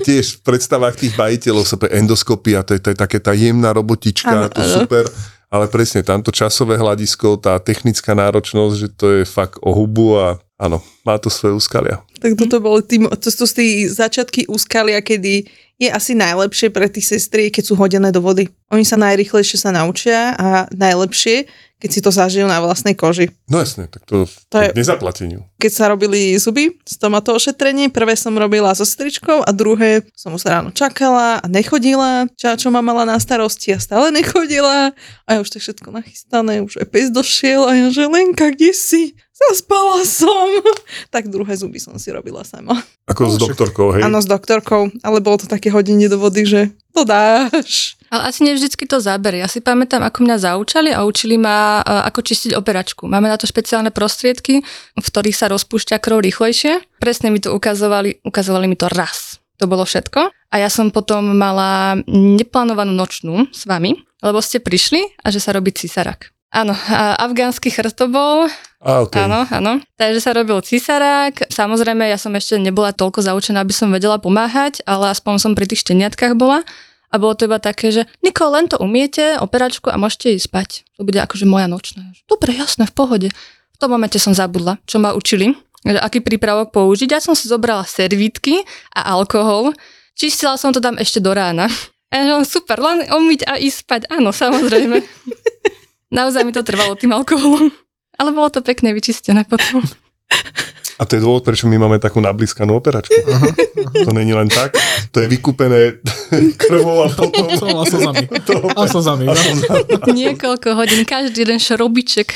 S2: tiež v predstavách tých majiteľov sa pre endoskopia, to je, to je také tá jemná robotička,
S5: Áno,
S2: to
S5: áno.
S2: super, ale presne tamto časové hľadisko, tá technická náročnosť, že to je fakt o hubu a áno, má to svoje úskalia.
S5: Tak toto boli tým, to sú tí začiatky úskalia, kedy je asi najlepšie pre tých sestry, keď sú hodené do vody. Oni sa najrychlejšie sa naučia a najlepšie, keď si to zažijú na vlastnej koži.
S2: No jasne, tak to,
S5: To
S2: to
S5: je-
S2: nezaplateniu.
S5: Keď sa robili zuby, stomato ošetrenie, prvé som robila so sestričkou a druhé som už ráno čakala a nechodila, čo, čo ma mala na starosti a stále nechodila a ja už tak všetko nachystané, už aj pes došiel a ja že Lenka, kde si? Zaspala som. tak druhé zuby som si robila sama.
S2: Ako s
S3: No,
S2: doktorkou, hej?
S5: Áno, s doktorkou, ale bolo to také hodenie do vody, že to dáš.
S4: Ale asi nevždycky to záber. Ja si pamätám, ako mňa zaučali a učili ma, e, ako čistiť operačku. Máme na to špeciálne prostriedky, v ktorých sa rozpúšťa krv rýchlejšie. Presne mi to ukazovali, ukazovali mi to raz. To bolo všetko. A ja som potom mala neplánovanú nočnú s vami, lebo ste prišli a že sa robí cisarak. Áno, afgánsky chrst to bol,
S2: A, okay.
S4: Áno, áno. Takže sa robil císarák. Samozrejme, ja som ešte nebola toľko zaučená, aby som vedela pomáhať, ale aspoň som pri tých šteniatkách bola. A bolo to iba také, že Niko, len to umiete, operačku a môžete ísť spať. To bude akože moja nočná. Dobre, jasné, v pohode. V tom momente som zabudla, čo ma učili, že aký prípravok použiť. Ja som si zobrala servítky a alkohol. Čistila som to tam ešte do rána. A ja že super, len umyť a ísť spať. Áno, samozrejme. Naozaj mi to trvalo tým alkoholom. Ale bolo to pekne vyčistené potom.
S2: A to je dôvod, prečo my máme takú nablískanú operačku. To není len tak, to je vykúpené krvou a potom...
S3: A slzami.
S2: To,
S3: A slzami.
S4: Niekoľko hodín, každý jeden šrobiček,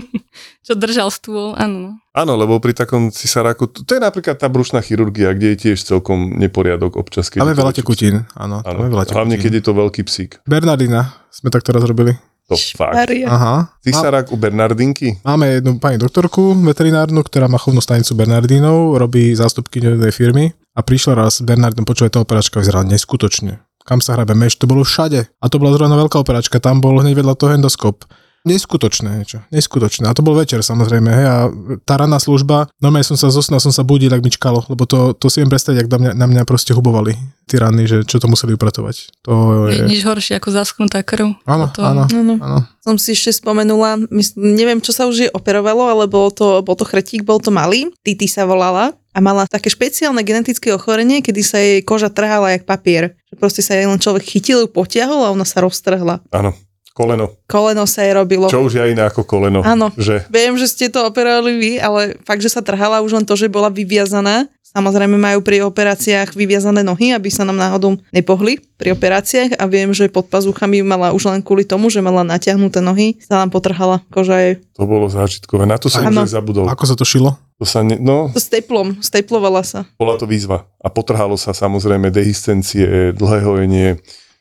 S4: čo držal stôl. Áno. no.
S2: Áno, lebo pri takom cisaráku, to, je napríklad tá brušná chirurgia, kde je tiež celkom neporiadok občas. keď
S3: Máme veľa tekutín. Áno,
S2: psík. Áno,
S3: máme veľa tekutín.
S2: hlavne keď je to veľký psík.
S3: Bernardina sme takto raz robili.
S2: To fakt.
S3: Aha.
S2: Cisarák u Bernardinky?
S3: Máme jednu pani doktorku veterinárnu, ktorá má chovnú stanicu Bernardínov, robí zástupky jednej firmy a prišla raz s Bernardinom, počúvaj, tá operačka vyzerala neskutočne. Kam sa hrabe meš, to bolo všade. A to bola zrovna veľká operačka, tam bol hneď vedľa toho endoskop. Neskutočné niečo, neskutočné. A to bol večer samozrejme, hej, a tá ranná služba, normálne som sa zosnal, som sa budil, ak mi čkalo, lebo to, to si viem predstaviť, ak na mňa, na mňa proste hubovali tí ranní, že čo to museli upratovať. To
S4: Je nič horšie ako zaschnutá krv.
S3: Áno,
S4: to-
S3: áno,
S5: Áno.
S3: áno.
S5: Som si ešte spomenula, mysl, neviem, čo sa už je operovalo, ale bol to, bol to chretík, bol to malý, Titi sa volala a mala také špeciálne genetické ochorenie, kedy sa jej koža trhala jak papier. Že proste sa jej len človek chytil, potiahol a ona sa roztrhla.
S2: Áno, koleno.
S5: Koleno sa jej robilo.
S2: Čo už je iné ako koleno.
S5: Áno.
S2: Že
S5: Viem, že ste to operovali vy, ale fakt, že sa trhala už len to, že bola vyviazaná, sa Samozrejme majú pri operáciách vyviazané nohy, aby sa nám náhodou nepohli pri operáciách a viem, že pod pazuchami mala už len kvôli tomu, že mala natiahnuté nohy, sa nám potrhala koža jej.
S2: To bolo zážitkové. Na to som už aj zabudol.
S3: Ako sa to šilo?
S2: To sa ne, no,
S5: To s teplom, steplovala sa.
S2: bola to výzva. A potrhalo sa samozrejme dehiscencie, dlhé hojenie.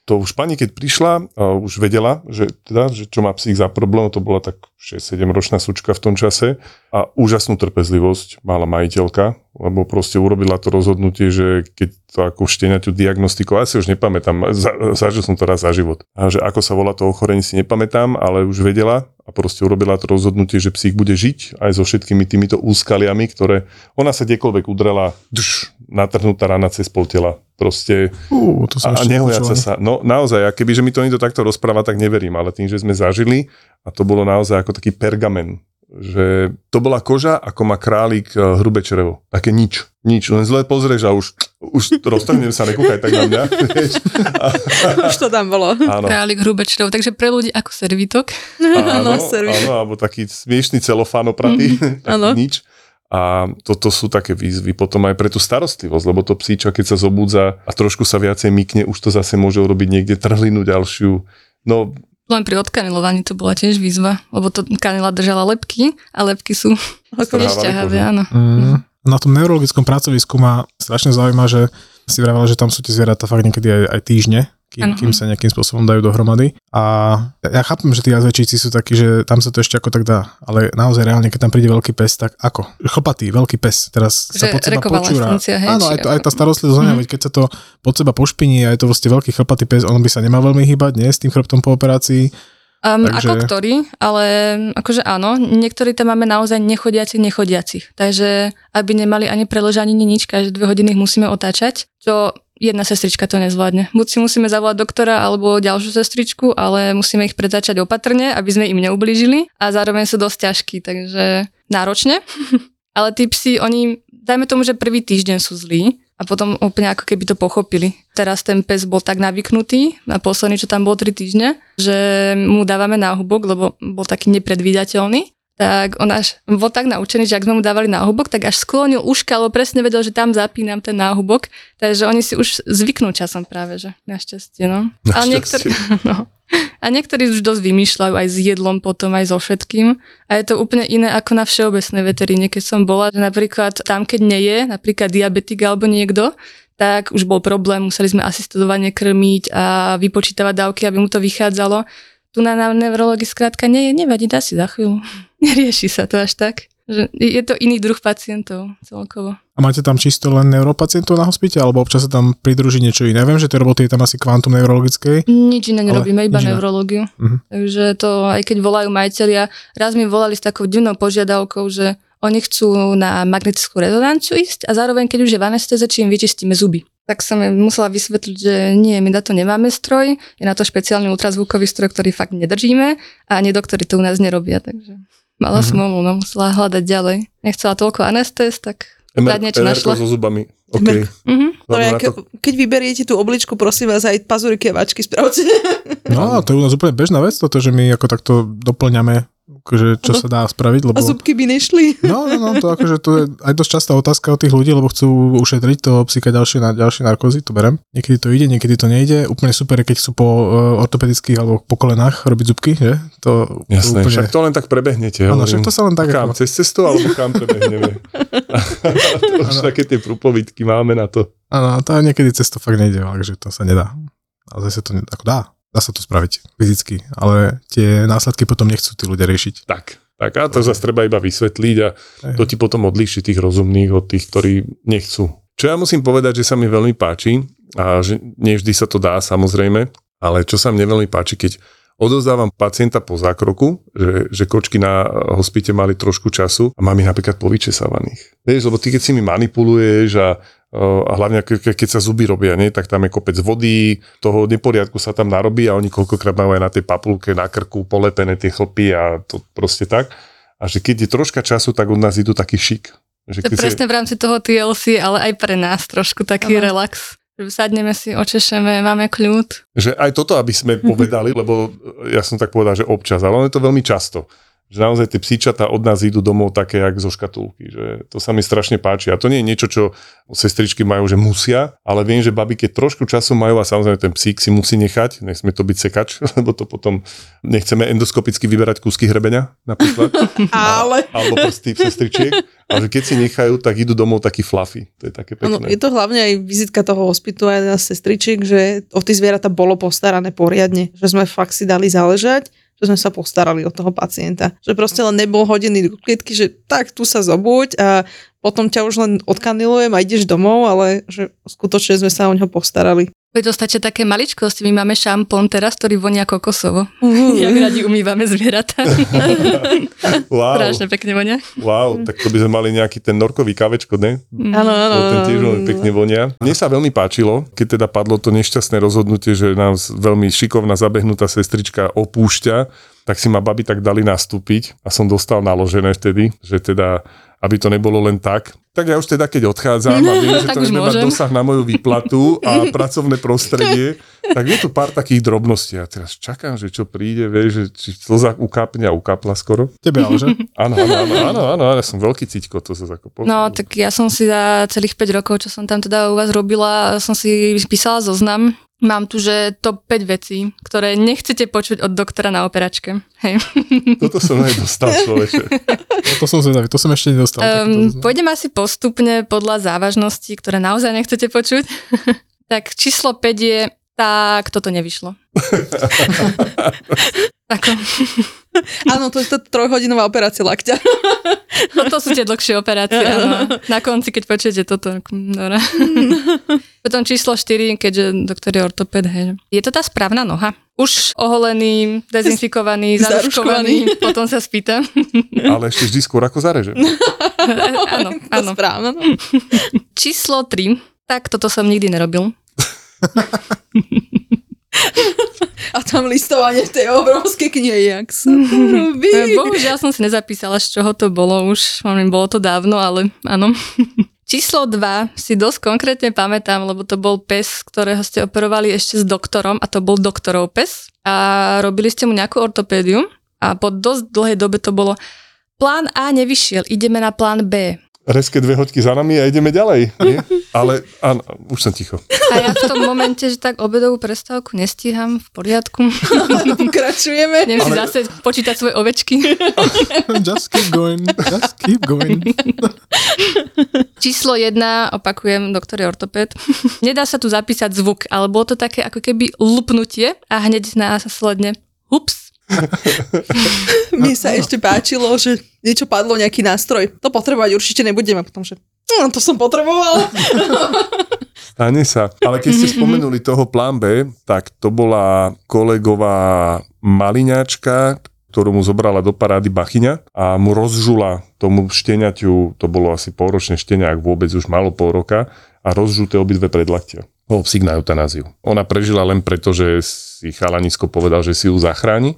S2: To už pani, keď prišla, a už vedela, že, teda, že čo má psík za problém, to bola tak 6-7 ročná sučka v tom čase a úžasnú trpezlivosť mala majiteľka, lebo proste urobila to rozhodnutie, že keď to ako šteniaťu diagnostikovala, ja si už nepamätám, za, zažil som to raz za život. A že ako sa volá to ochorenie si nepamätám, ale už vedela a proste urobila to rozhodnutie, že psík bude žiť aj so všetkými týmito úskaliami, ktoré ona sa kdekoľvek udrela, dš, natrhnutá rana cez pol tela. Proste
S3: Ú, to som
S2: a, nehojaca sa. No naozaj, a kebyže mi to niekto takto rozpráva, tak neverím, ale tým, že sme zažili, a to bolo naozaj ako taký pergamen, že to bola koža, ako má králik eh, hrubé črevo. Také nič. Nič. Len zle pozrieš a už, už roztrhnem sa, nekúkaj tak na mňa. A,
S5: Už to tam bolo.
S2: áno.
S4: Králik hrubé črevo, takže pre ľudí ako servitok.
S2: Áno,
S5: No,
S2: áno, alebo taký smiešný celofán opratý,
S5: áno.
S2: nič. A toto sú také výzvy potom aj pre tú starostlivosť, lebo to psíča, keď sa zobudza a trošku sa viacej mykne, už to zase môže urobiť niekde trhlinu ďalšiu. No,
S4: Len pri odkanilovaní to bola tiež výzva, lebo to kanila držala lepky a lepky sú
S2: kožu.
S4: áno.
S3: Mm. Na tom neurologickom pracovisku ma strašne zaujíma, že si vravela, že tam sú tie zvieratá fakt niekedy aj, aj týždne, kým, kým sa nejakým spôsobom dajú dohromady. A ja, chápem, že tí jazvečíci sú takí, že tam sa to ešte ako tak dá, ale naozaj reálne, keď tam príde veľký pes, tak ako? Chlpatý, veľký pes, teraz sa
S4: Že
S3: pod seba počúra.
S4: rekonvalescencia, hej,
S3: Áno, aj, to, aj tá starostlivosť, mm. Veď keď sa to pod seba pošpiní a je to vlastne veľký chlpatý pes, on by sa nemal veľmi hýbať, nie, s tým chrbtom po operácii.
S4: Um,
S3: Takže-
S4: Ako ktorý, ale akože áno, niektorí tam máme naozaj nechodiacich, nechodiacich. Takže aby nemali ani preležanie, ani nič, každé dve hodiny ich musíme otáčať, čo jedna sestrička to nezvládne. Buď si musíme zavolať doktora alebo ďalšiu sestričku, ale musíme ich predzačať opatrne, aby sme im neublížili a zároveň sú dosť ťažkí, takže náročne. ale tí psi, oni, dajme tomu, že prvý týždeň sú zlí, a potom úplne ako keby to pochopili. Teraz ten pes bol tak navyknutý, na posledný, čo tam bol 3 týždne, že mu dávame náhubok, lebo bol taký nepredvídateľný. Tak on až bol tak naučený, že ak sme mu dávali náhubok, tak až sklonil uška, lebo presne vedel, že tam zapínam ten náhubok. Takže oni si už zvyknú časom práve, že našťastie, no. Ale niektorí, no. A niektorí už dosť vymýšľajú aj s jedlom potom, aj so všetkým. A je to úplne iné ako na všeobecnej veteríne, keď som bola, že napríklad tam, keď nie je, napríklad diabetik alebo niekto, tak už bol problém, museli sme asistovanie krmiť a vypočítavať dávky, aby mu to vychádzalo. Tu na, na neurologii skrátka nie nevadí, dá si za chvíľu. Nerieši sa to až tak. Že je to iný druh pacientov celkovo.
S3: A máte tam čisto len neuropacientov na hospite, alebo občas sa tam pridruží niečo iné? Viem, že tej roboty je tam asi kvantum neurologickej.
S4: Nič iné nerobíme, iba neurológiu.
S3: Mhm.
S4: Takže to, aj keď volajú majiteľia, raz mi volali s takou divnou požiadavkou, že oni chcú na magnetickú rezonanciu ísť a zároveň, keď už je v anestéze, či im vyčistíme zuby. Tak som im musela vysvetliť, že nie, my na to nemáme stroj, je na to špeciálny ultrazvukový stroj, ktorý fakt nedržíme a ani doktori to u nás nerobia, takže mala
S3: Mhm.
S4: smolu, no musela hľadať ďalej. Nechcela toľko anestéz, tak
S2: MR,
S4: Rád niečo našla.
S2: so zubami. OK.
S5: MR. To
S2: Vzhľadom
S5: je,
S2: na
S5: ako, keď vyberiete tú obličku, prosím vás, aj pazuriky a váčky spravte.
S3: No, to je u nás úplne bežná vec, toto, že my ako takto doplňame, akože, čo sa dá spraviť, lebo...
S5: A zubky by nešli.
S3: No, no, no, to akože to je aj dosť častá otázka od tých ľudí, lebo chcú ušetriť toho psíka ďalšie, na, ďalšie narkózy, to berem. Niekedy to ide, niekedy to nejde. Úplne super, keď sú po uh, ortopedických alebo po kolenách robiť zubky, že? To, to
S2: Jasné,
S3: úplne...
S2: však to len tak prebehnete.
S3: Áno, však to sa len tak
S2: Kam,
S3: ako...
S2: cez cestu alebo kam prebehneme? to už také tie prúpovidky máme na to.
S3: Áno, to niekedy cez to fakt nejde, takže to sa nedá. Ale zase to ako dá, dá sa to spraviť fyzicky, ale tie následky potom nechcú tí ľudia riešiť.
S2: Tak. Tak a to zase treba iba vysvetliť a to ti potom odlíši tých rozumných od tých, ktorí nechcú. Čo ja musím povedať, že sa mi veľmi páči a že nie vždy sa to dá samozrejme, ale čo sa mne veľmi páči, keď odozdávam pacienta po zákroku, že, že kočky na hospite mali trošku času a mám ich napríklad povyčesávaných. Vieš, lebo ty keď si mi manipuluješ a, a hlavne ke- keď sa zuby robia, nie, tak tam je kopec vody, toho neporiadku sa tam narobí a oni koľkokrát majú aj na tej papulke, na krku polepené tie chlpy a to proste tak. A že keď je troška času, tak od nás idú taký šik. Že
S4: To je
S2: keď si-
S4: presne v rámci toho TLC, ale aj pre nás trošku taký
S5: Áno.
S4: relax. Že sadneme si, očešeme, máme kľud.
S2: že aj toto, aby sme povedali, lebo ja som tak povedal, že občas, ale ono je to veľmi často. Že naozaj tie psíčatá od nás idú domov také, jak zo škatulky. Že to sa mi strašne páči. A to nie je niečo, čo sestričky majú, že musia, ale viem, že baby, keď trošku času majú a samozrejme ten psík si musí nechať, nesmie to byť sekač, lebo to potom nechceme endoskopicky vyberať kúsky hrebenia napríklad.
S5: Ale...
S2: A, alebo prsty sestričiek. Ale že keď si nechajú, tak idú domov taký fluffy. To je také
S5: Ano,
S2: pekné.
S5: je to hlavne aj vizitka toho hospitu aj na sestričiek, že o tie zvieratá bolo postarané poriadne, že sme fakt si dali záležať, sme sa postarali o toho pacienta. Že proste len nebol hodený do klietky, že tak tu sa zobuď a potom ťa už len odkanilujem a ideš domov, ale že skutočne sme sa o neho postarali.
S4: Veď to stačia také maličkosti. My máme šampón teraz, ktorý vonia kokosovo.
S5: Mhm.
S4: Jak radi umývame zvieratá.
S2: Wow,
S4: Strašne pekne vonia.
S2: wow, tak to by sme mali nejaký ten norkový kavečko, ne?
S5: Áno, áno.
S2: Lebo ten tiež
S5: áno,
S2: veľmi
S5: áno.
S2: pekne vonia. Mne sa veľmi páčilo, keď teda padlo to nešťastné rozhodnutie, že nás veľmi šikovná zabehnutá sestrička opúšťa, tak si ma babi tak dali nastúpiť a som dostal naložené vtedy, že teda, aby to nebolo len tak. Tak ja už teda, keď odchádzam a viem, že to
S4: už
S2: nebude mať
S4: môžem.
S2: dosah na moju výplatu a pracovné prostredie, tak je tu pár takých drobností. A teraz čakám, že čo príde, vieš, že či slza ukápne a ukápla skoro.
S3: Tebe ale, že?
S2: Áno, áno, áno, áno, áno, ja som veľký ciťko, to sa ako
S4: No, tak ja som si za celých 5 rokov, čo som tam teda u vás robila, som si písala zoznam. Mám tu, že top 5 vecí, ktoré nechcete počuť od doktora na operačke. Hej.
S2: Toto som aj dostal človeče.
S3: No, to som zvedavý, to som ešte nedostal.
S4: Um, pôjdem asi postupne podľa závažnosti, ktoré naozaj nechcete počuť. tak číslo 5 je, tak toto nevyšlo. Ako,
S5: Áno, to je tá trojhodinová operácia lakťa.
S4: no to sú tie dlhšie operácie. Áno. Na konci, keď počujete toto. mm, Dobre. Potom číslo 4, keďže doktor je ortoped. Hej. Je to tá správna noha? Už oholený, dezinfikovaný, zaruškovaný, potom sa spýta.
S2: Ale ešte vždy skôr ako zarežem.
S4: áno, áno.
S5: Správne. no.
S4: Číslo 3, tak toto som nikdy nerobil.
S5: A tam listovanie v tej obrovskej knihe, jak sa to robí.
S4: Bohužiaľ som si nezapísala, z čoho to bolo už, bolo to dávno, ale áno. Číslo 2 si dosť konkrétne pamätám, lebo to bol pes, ktorého ste operovali ešte s doktorom a to bol doktorov pes. A robili ste mu nejakú ortopédiu a po dosť dlhej dobe to bolo plán A nevyšiel, ideme na plán B.
S2: Reske dve hoďky za nami a ideme ďalej. Nie? Ale áno, už som ticho.
S4: A ja v tom momente, že tak obedovú prestávku nestíham v poriadku.
S5: Pokračujeme.
S4: Neviem si zase počítať svoje ovečky.
S3: Just keep going, just keep going.
S4: Číslo jedna, opakujem, doktor je ortoped. Nedá sa tu zapísať zvuk, ale bolo to také ako keby lupnutie a hneď následne hups.
S5: Mne sa ešte páčilo, že niečo padlo, nejaký nástroj. To potrebovať určite nebudeme. Potom, že no, to som potreboval.
S2: Stane sa. Ale keď ste spomenuli toho plán B, tak to bola kolegová maliňačka, ktorú mu zobrala do parády bachyňa a mu rozžula tomu šteniaťu, to bolo asi polročné štenia, ak vôbec už malo pol roka, a rozžuté obidve predlaktia. Bol psík na eutanáziu. Ona prežila len preto, že si chalanisko povedal, že si ju zachráni,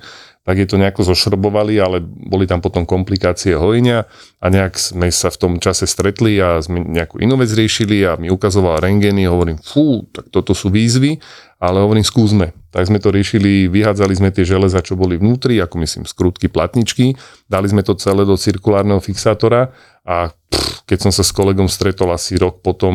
S2: tak je to nejako zošrobovali, ale boli tam potom komplikácie hojenia a nejak sme sa v tom čase stretli a sme nejakú inú vec riešili a mi ukazoval rengeny, hovorím, fú, tak toto sú výzvy, ale hovorím, skúsme. Tak sme to riešili, vyhádzali sme tie železa, čo boli vnútri, ako myslím, skrutky, platničky, dali sme to celé do cirkulárneho fixátora a pff, keď som sa s kolegom stretol asi rok potom,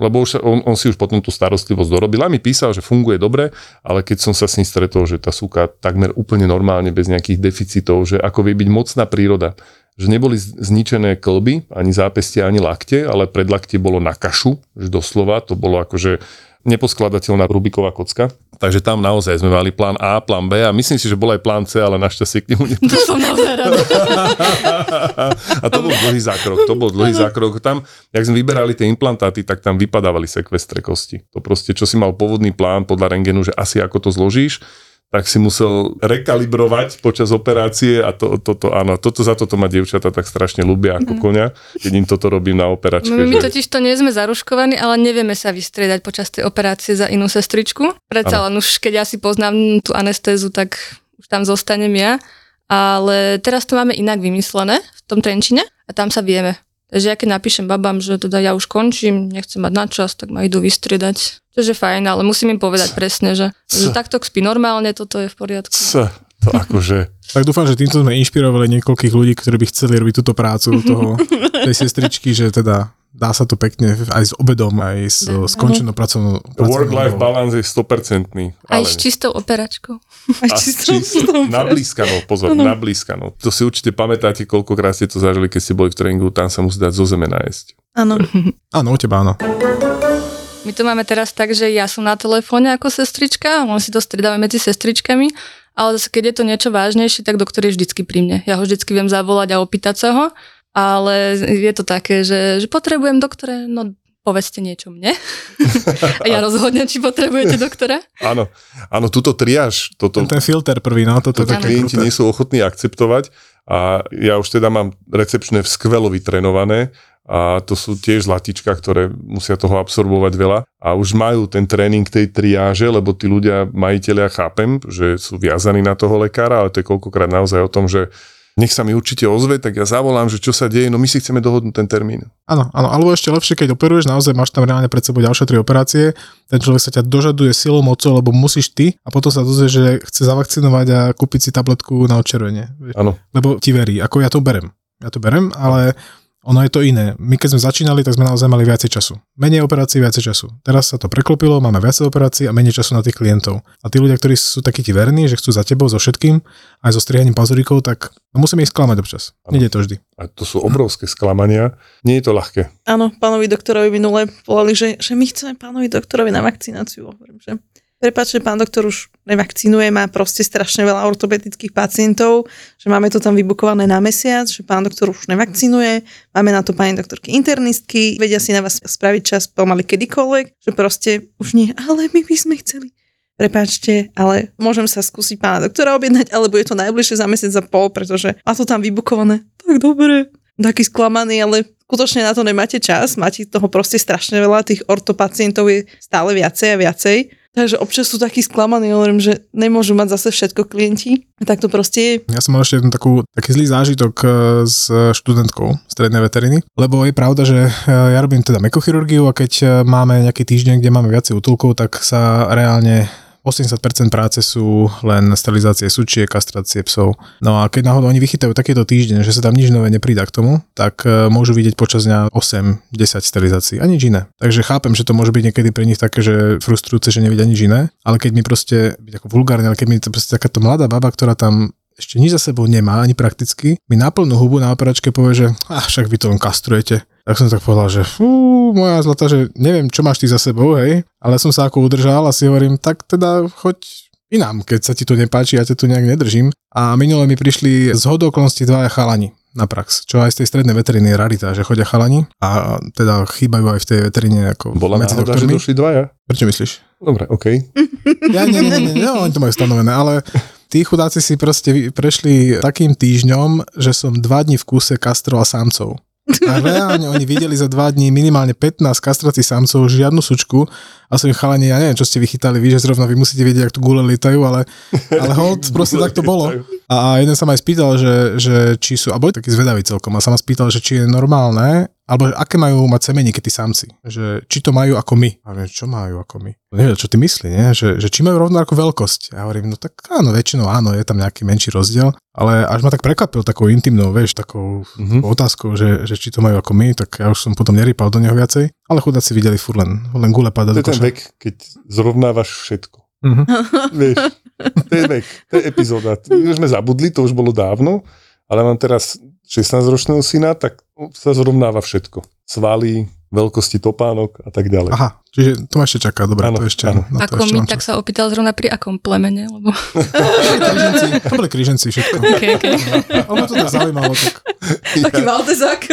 S2: lebo už sa, on, on si už potom tú starostlivosť dorobil a mi písal, že funguje dobre, ale keď som sa s ním stretol, že tá súka takmer úplne normálne, bez nejakých deficitov, že ako vie byť mocná príroda, že neboli zničené klby, ani zápestia, ani lakte, ale predlaktie bolo na kašu, že doslova, to bolo akože neposkladateľná Rubiková kocka. Takže tam naozaj sme mali plán A, plán B a myslím si, že bol aj plán C, ale našťastie k nemu
S4: To som naozaj rada.
S2: a to bol dlhý zákrok, to bol dlhý zákrok. Tam, jak sme vyberali tie implantáty, tak tam vypadávali sekvestre kosti. To proste, čo si mal pôvodný plán podľa rengenu, že asi ako to zložíš, tak si musel rekalibrovať počas operácie a to, toto, áno, toto za toto ma dievčata tak strašne ľúbia ako konia, keď im toto robím na operačke.
S4: My, my
S2: že-
S4: totiž to nie sme zaruškovaní, ale nevieme sa vystriedať počas tej operácie za inú sestričku. Predsa len už, keď ja si poznám tú anestézu, tak už tam zostanem ja. Ale teraz to máme inak vymyslené v tom Trenčine a tam sa vieme. Takže ja keď napíšem babám, že teda ja už končím, nechcem mať na čas, tak ma idú vystriedať. Čože fajn, ale musím im povedať presne, že, že takto spí normálne, toto je v poriadku.
S2: C, To akože...
S3: Tak dúfam, že týmto sme inšpirovali niekoľkých ľudí, ktorí by chceli robiť túto prácu toho, tej sestričky, že teda dá sa to pekne aj s obedom, aj s
S4: Dá.
S3: skončenou pracovnou.
S2: Work-life balance je 100%.
S4: Aj
S2: ale
S4: s čistou operačkou.
S5: Aj
S2: a
S5: čisto,
S2: čisto nablískanou, pozor, nablískanou. To si určite pamätáte, koľkokrát ste to zažili, keď ste boli v tréningu, tam sa musí dať zo zeme nájsť.
S5: Áno.
S3: Áno, u teba áno.
S4: My to máme teraz tak, že ja som na telefóne ako sestrička, on si to striedame medzi sestričkami, ale zase keď je to niečo vážnejšie, tak doktor je vždycky pri mne. Ja ho vždycky viem zavolať a opýtať sa ho, ale je to také, že, že potrebujem doktore, no povedzte niečo mne. a ja rozhodnem, či potrebujete doktora.
S2: Áno, áno, túto triáž, toto,
S3: Ten filter prvý, no, toto
S2: toto klienti nie sú ochotní akceptovať a ja už teda mám recepčné skvelo vytrenované a to sú tiež zlatička, ktoré musia toho absorbovať veľa a už majú ten tréning tej triáže, lebo tí ľudia, majiteľia chápem, že sú viazaní na toho lekára, ale to je koľkokrát naozaj o tom, že nech sa mi určite ozve, tak ja zavolám, že čo sa deje, no my si chceme dohodnúť ten termín.
S3: Áno, áno, alebo ešte lepšie, keď operuješ, naozaj máš tam reálne pred sebou ďalšie tri operácie, ten človek sa ťa dožaduje silou, mocou, lebo musíš ty a potom sa dozvie, že chce zavakcinovať a kúpiť si tabletku na odčervenie. vieš.
S2: Áno,
S3: Lebo ti verí, ako ja to berem. Ja to berem, ale ono je to iné. My keď sme začínali, tak sme naozaj mali viacej času. Menej operácií, viacej času. Teraz sa to preklopilo, máme viacej operácií a menej času na tých klientov. A tí ľudia, ktorí sú takí ti verní, že chcú za tebou, so všetkým, aj so strihaním pazuríkov, tak musíme ich sklamať občas.
S2: Áno.
S3: Nede to vždy.
S2: a to sú obrovské sklamania. Nie je to ľahké.
S5: Áno, pánovi doktorovi minule volali, že, že my chceme pánovi doktorovi na vakcináciu. Hovorím, že prepáčte, pán doktor už nevakcinuje, má proste strašne veľa ortopedických pacientov, že máme to tam vybukované na mesiac, že pán doktor už nevakcinuje, máme na to pani doktorky internistky, vedia si na vás spraviť čas pomaly kedykoľvek, že proste už nie, ale my by sme chceli. Prepáčte, ale môžem sa skúsiť pána doktora objednať, alebo je to najbližšie za mesiac a pol, pretože má to tam vybukované. Tak dobre, taký sklamaný, ale skutočne na to nemáte čas, máte toho proste strašne veľa, tých ortopacientov je stále viacej a viacej. Takže občas sú takí sklamaní, hovorím, že nemôžu mať zase všetko klienti. Tak to proste je.
S3: Ja som mal ešte jednu takú, taký zlý zážitok e, s študentkou strednej veteriny, lebo je pravda, že e, ja robím teda mekochirurgiu a keď e, máme nejaký týždeň, kde máme viacej útulkov, tak sa reálne 80% práce sú len sterilizácie sučiek, kastrácie psov. No a keď náhodou oni vychytajú takéto týždeň, že sa tam nič nové nepridá k tomu, tak e, môžu vidieť počas dňa 8-10 sterilizácií a nič iné. Takže chápem, že to môže byť niekedy pre nich také, že frustrujúce, že nevidia nič iné, ale keď mi proste, byť ako vulgárne, ale keď mi to proste takáto mladá baba, ktorá tam ešte nič za sebou nemá, ani prakticky, mi na plnú hubu na operačke povie, že ah, však vy to len kastrujete. Tak som tak povedal, že fú, moja zlata, že neviem, čo máš ty za sebou, hej, ale som sa ako udržal a si hovorím, tak teda choď inám, keď sa ti to nepáči, ja ťa tu nejak nedržím. A minule mi prišli z hodokolností dvaja chalani na prax, čo aj z tej strednej veteriny je rarita, že chodia chalani a teda chýbajú aj v tej veterine ako
S2: Bola
S3: medzi
S2: náhoda, že
S3: doktormi.
S2: došli dvaja?
S3: Prečo myslíš?
S2: Dobre, OK.
S3: Ja, nie, nie, nie, nie, oni to majú stanovené, ale tí chudáci si proste prešli takým týždňom, že som dva dní v kúse kastroval samcov. A reálne oni videli za dva dní minimálne 15 kastrácií samcov, žiadnu sučku a som im chalani, ja neviem, čo ste vychytali vy, že zrovna vy musíte vedieť, ako tu gule lietajú, ale, ale hold, proste tak to bolo. A jeden sa ma aj spýtal, že, že či sú, a boli takí zvedaví celkom, a sa ma spýtal, že či je normálne, alebo aké majú mať semeníky tí samci, že či to majú ako my. A hovorím, čo majú ako my? No neviem, čo ty myslí, nie? Že, že či majú rovnakú veľkosť. Ja hovorím, no tak áno, väčšinou áno, je tam nejaký menší rozdiel, ale až ma tak prekvapil takou intimnou, vieš, takou
S2: Mhm.
S3: otázkou, že, že či to majú ako my, tak ja už som potom nerýpal do neho viacej, ale chudáci videli furt len, len gule
S2: To
S3: padať do
S2: je ten
S3: koša.
S2: vek, keď zrovnávaš všetko.
S3: Mhm.
S2: Vieš, to je vek, to je epizóda. My už sme zabudli, to už bolo dávno, ale mám teraz 16-ročného syna, tak sa zrovnáva všetko. Svaly, veľkosti topánok a tak ďalej.
S3: Aha, čiže to ma ešte čaká, dobre,
S2: Áno,
S3: to ešte,
S2: áno.
S3: na to
S4: Ako
S3: ešte mám
S4: tak
S3: čas.
S4: sa opýtal zrovna pri akom plemene, lebo...
S3: Kríženci, to boli kríženci všetko.
S4: Okay, okay.
S3: Ale ma to tak zaujímalo, tak
S5: Taký Valdezák.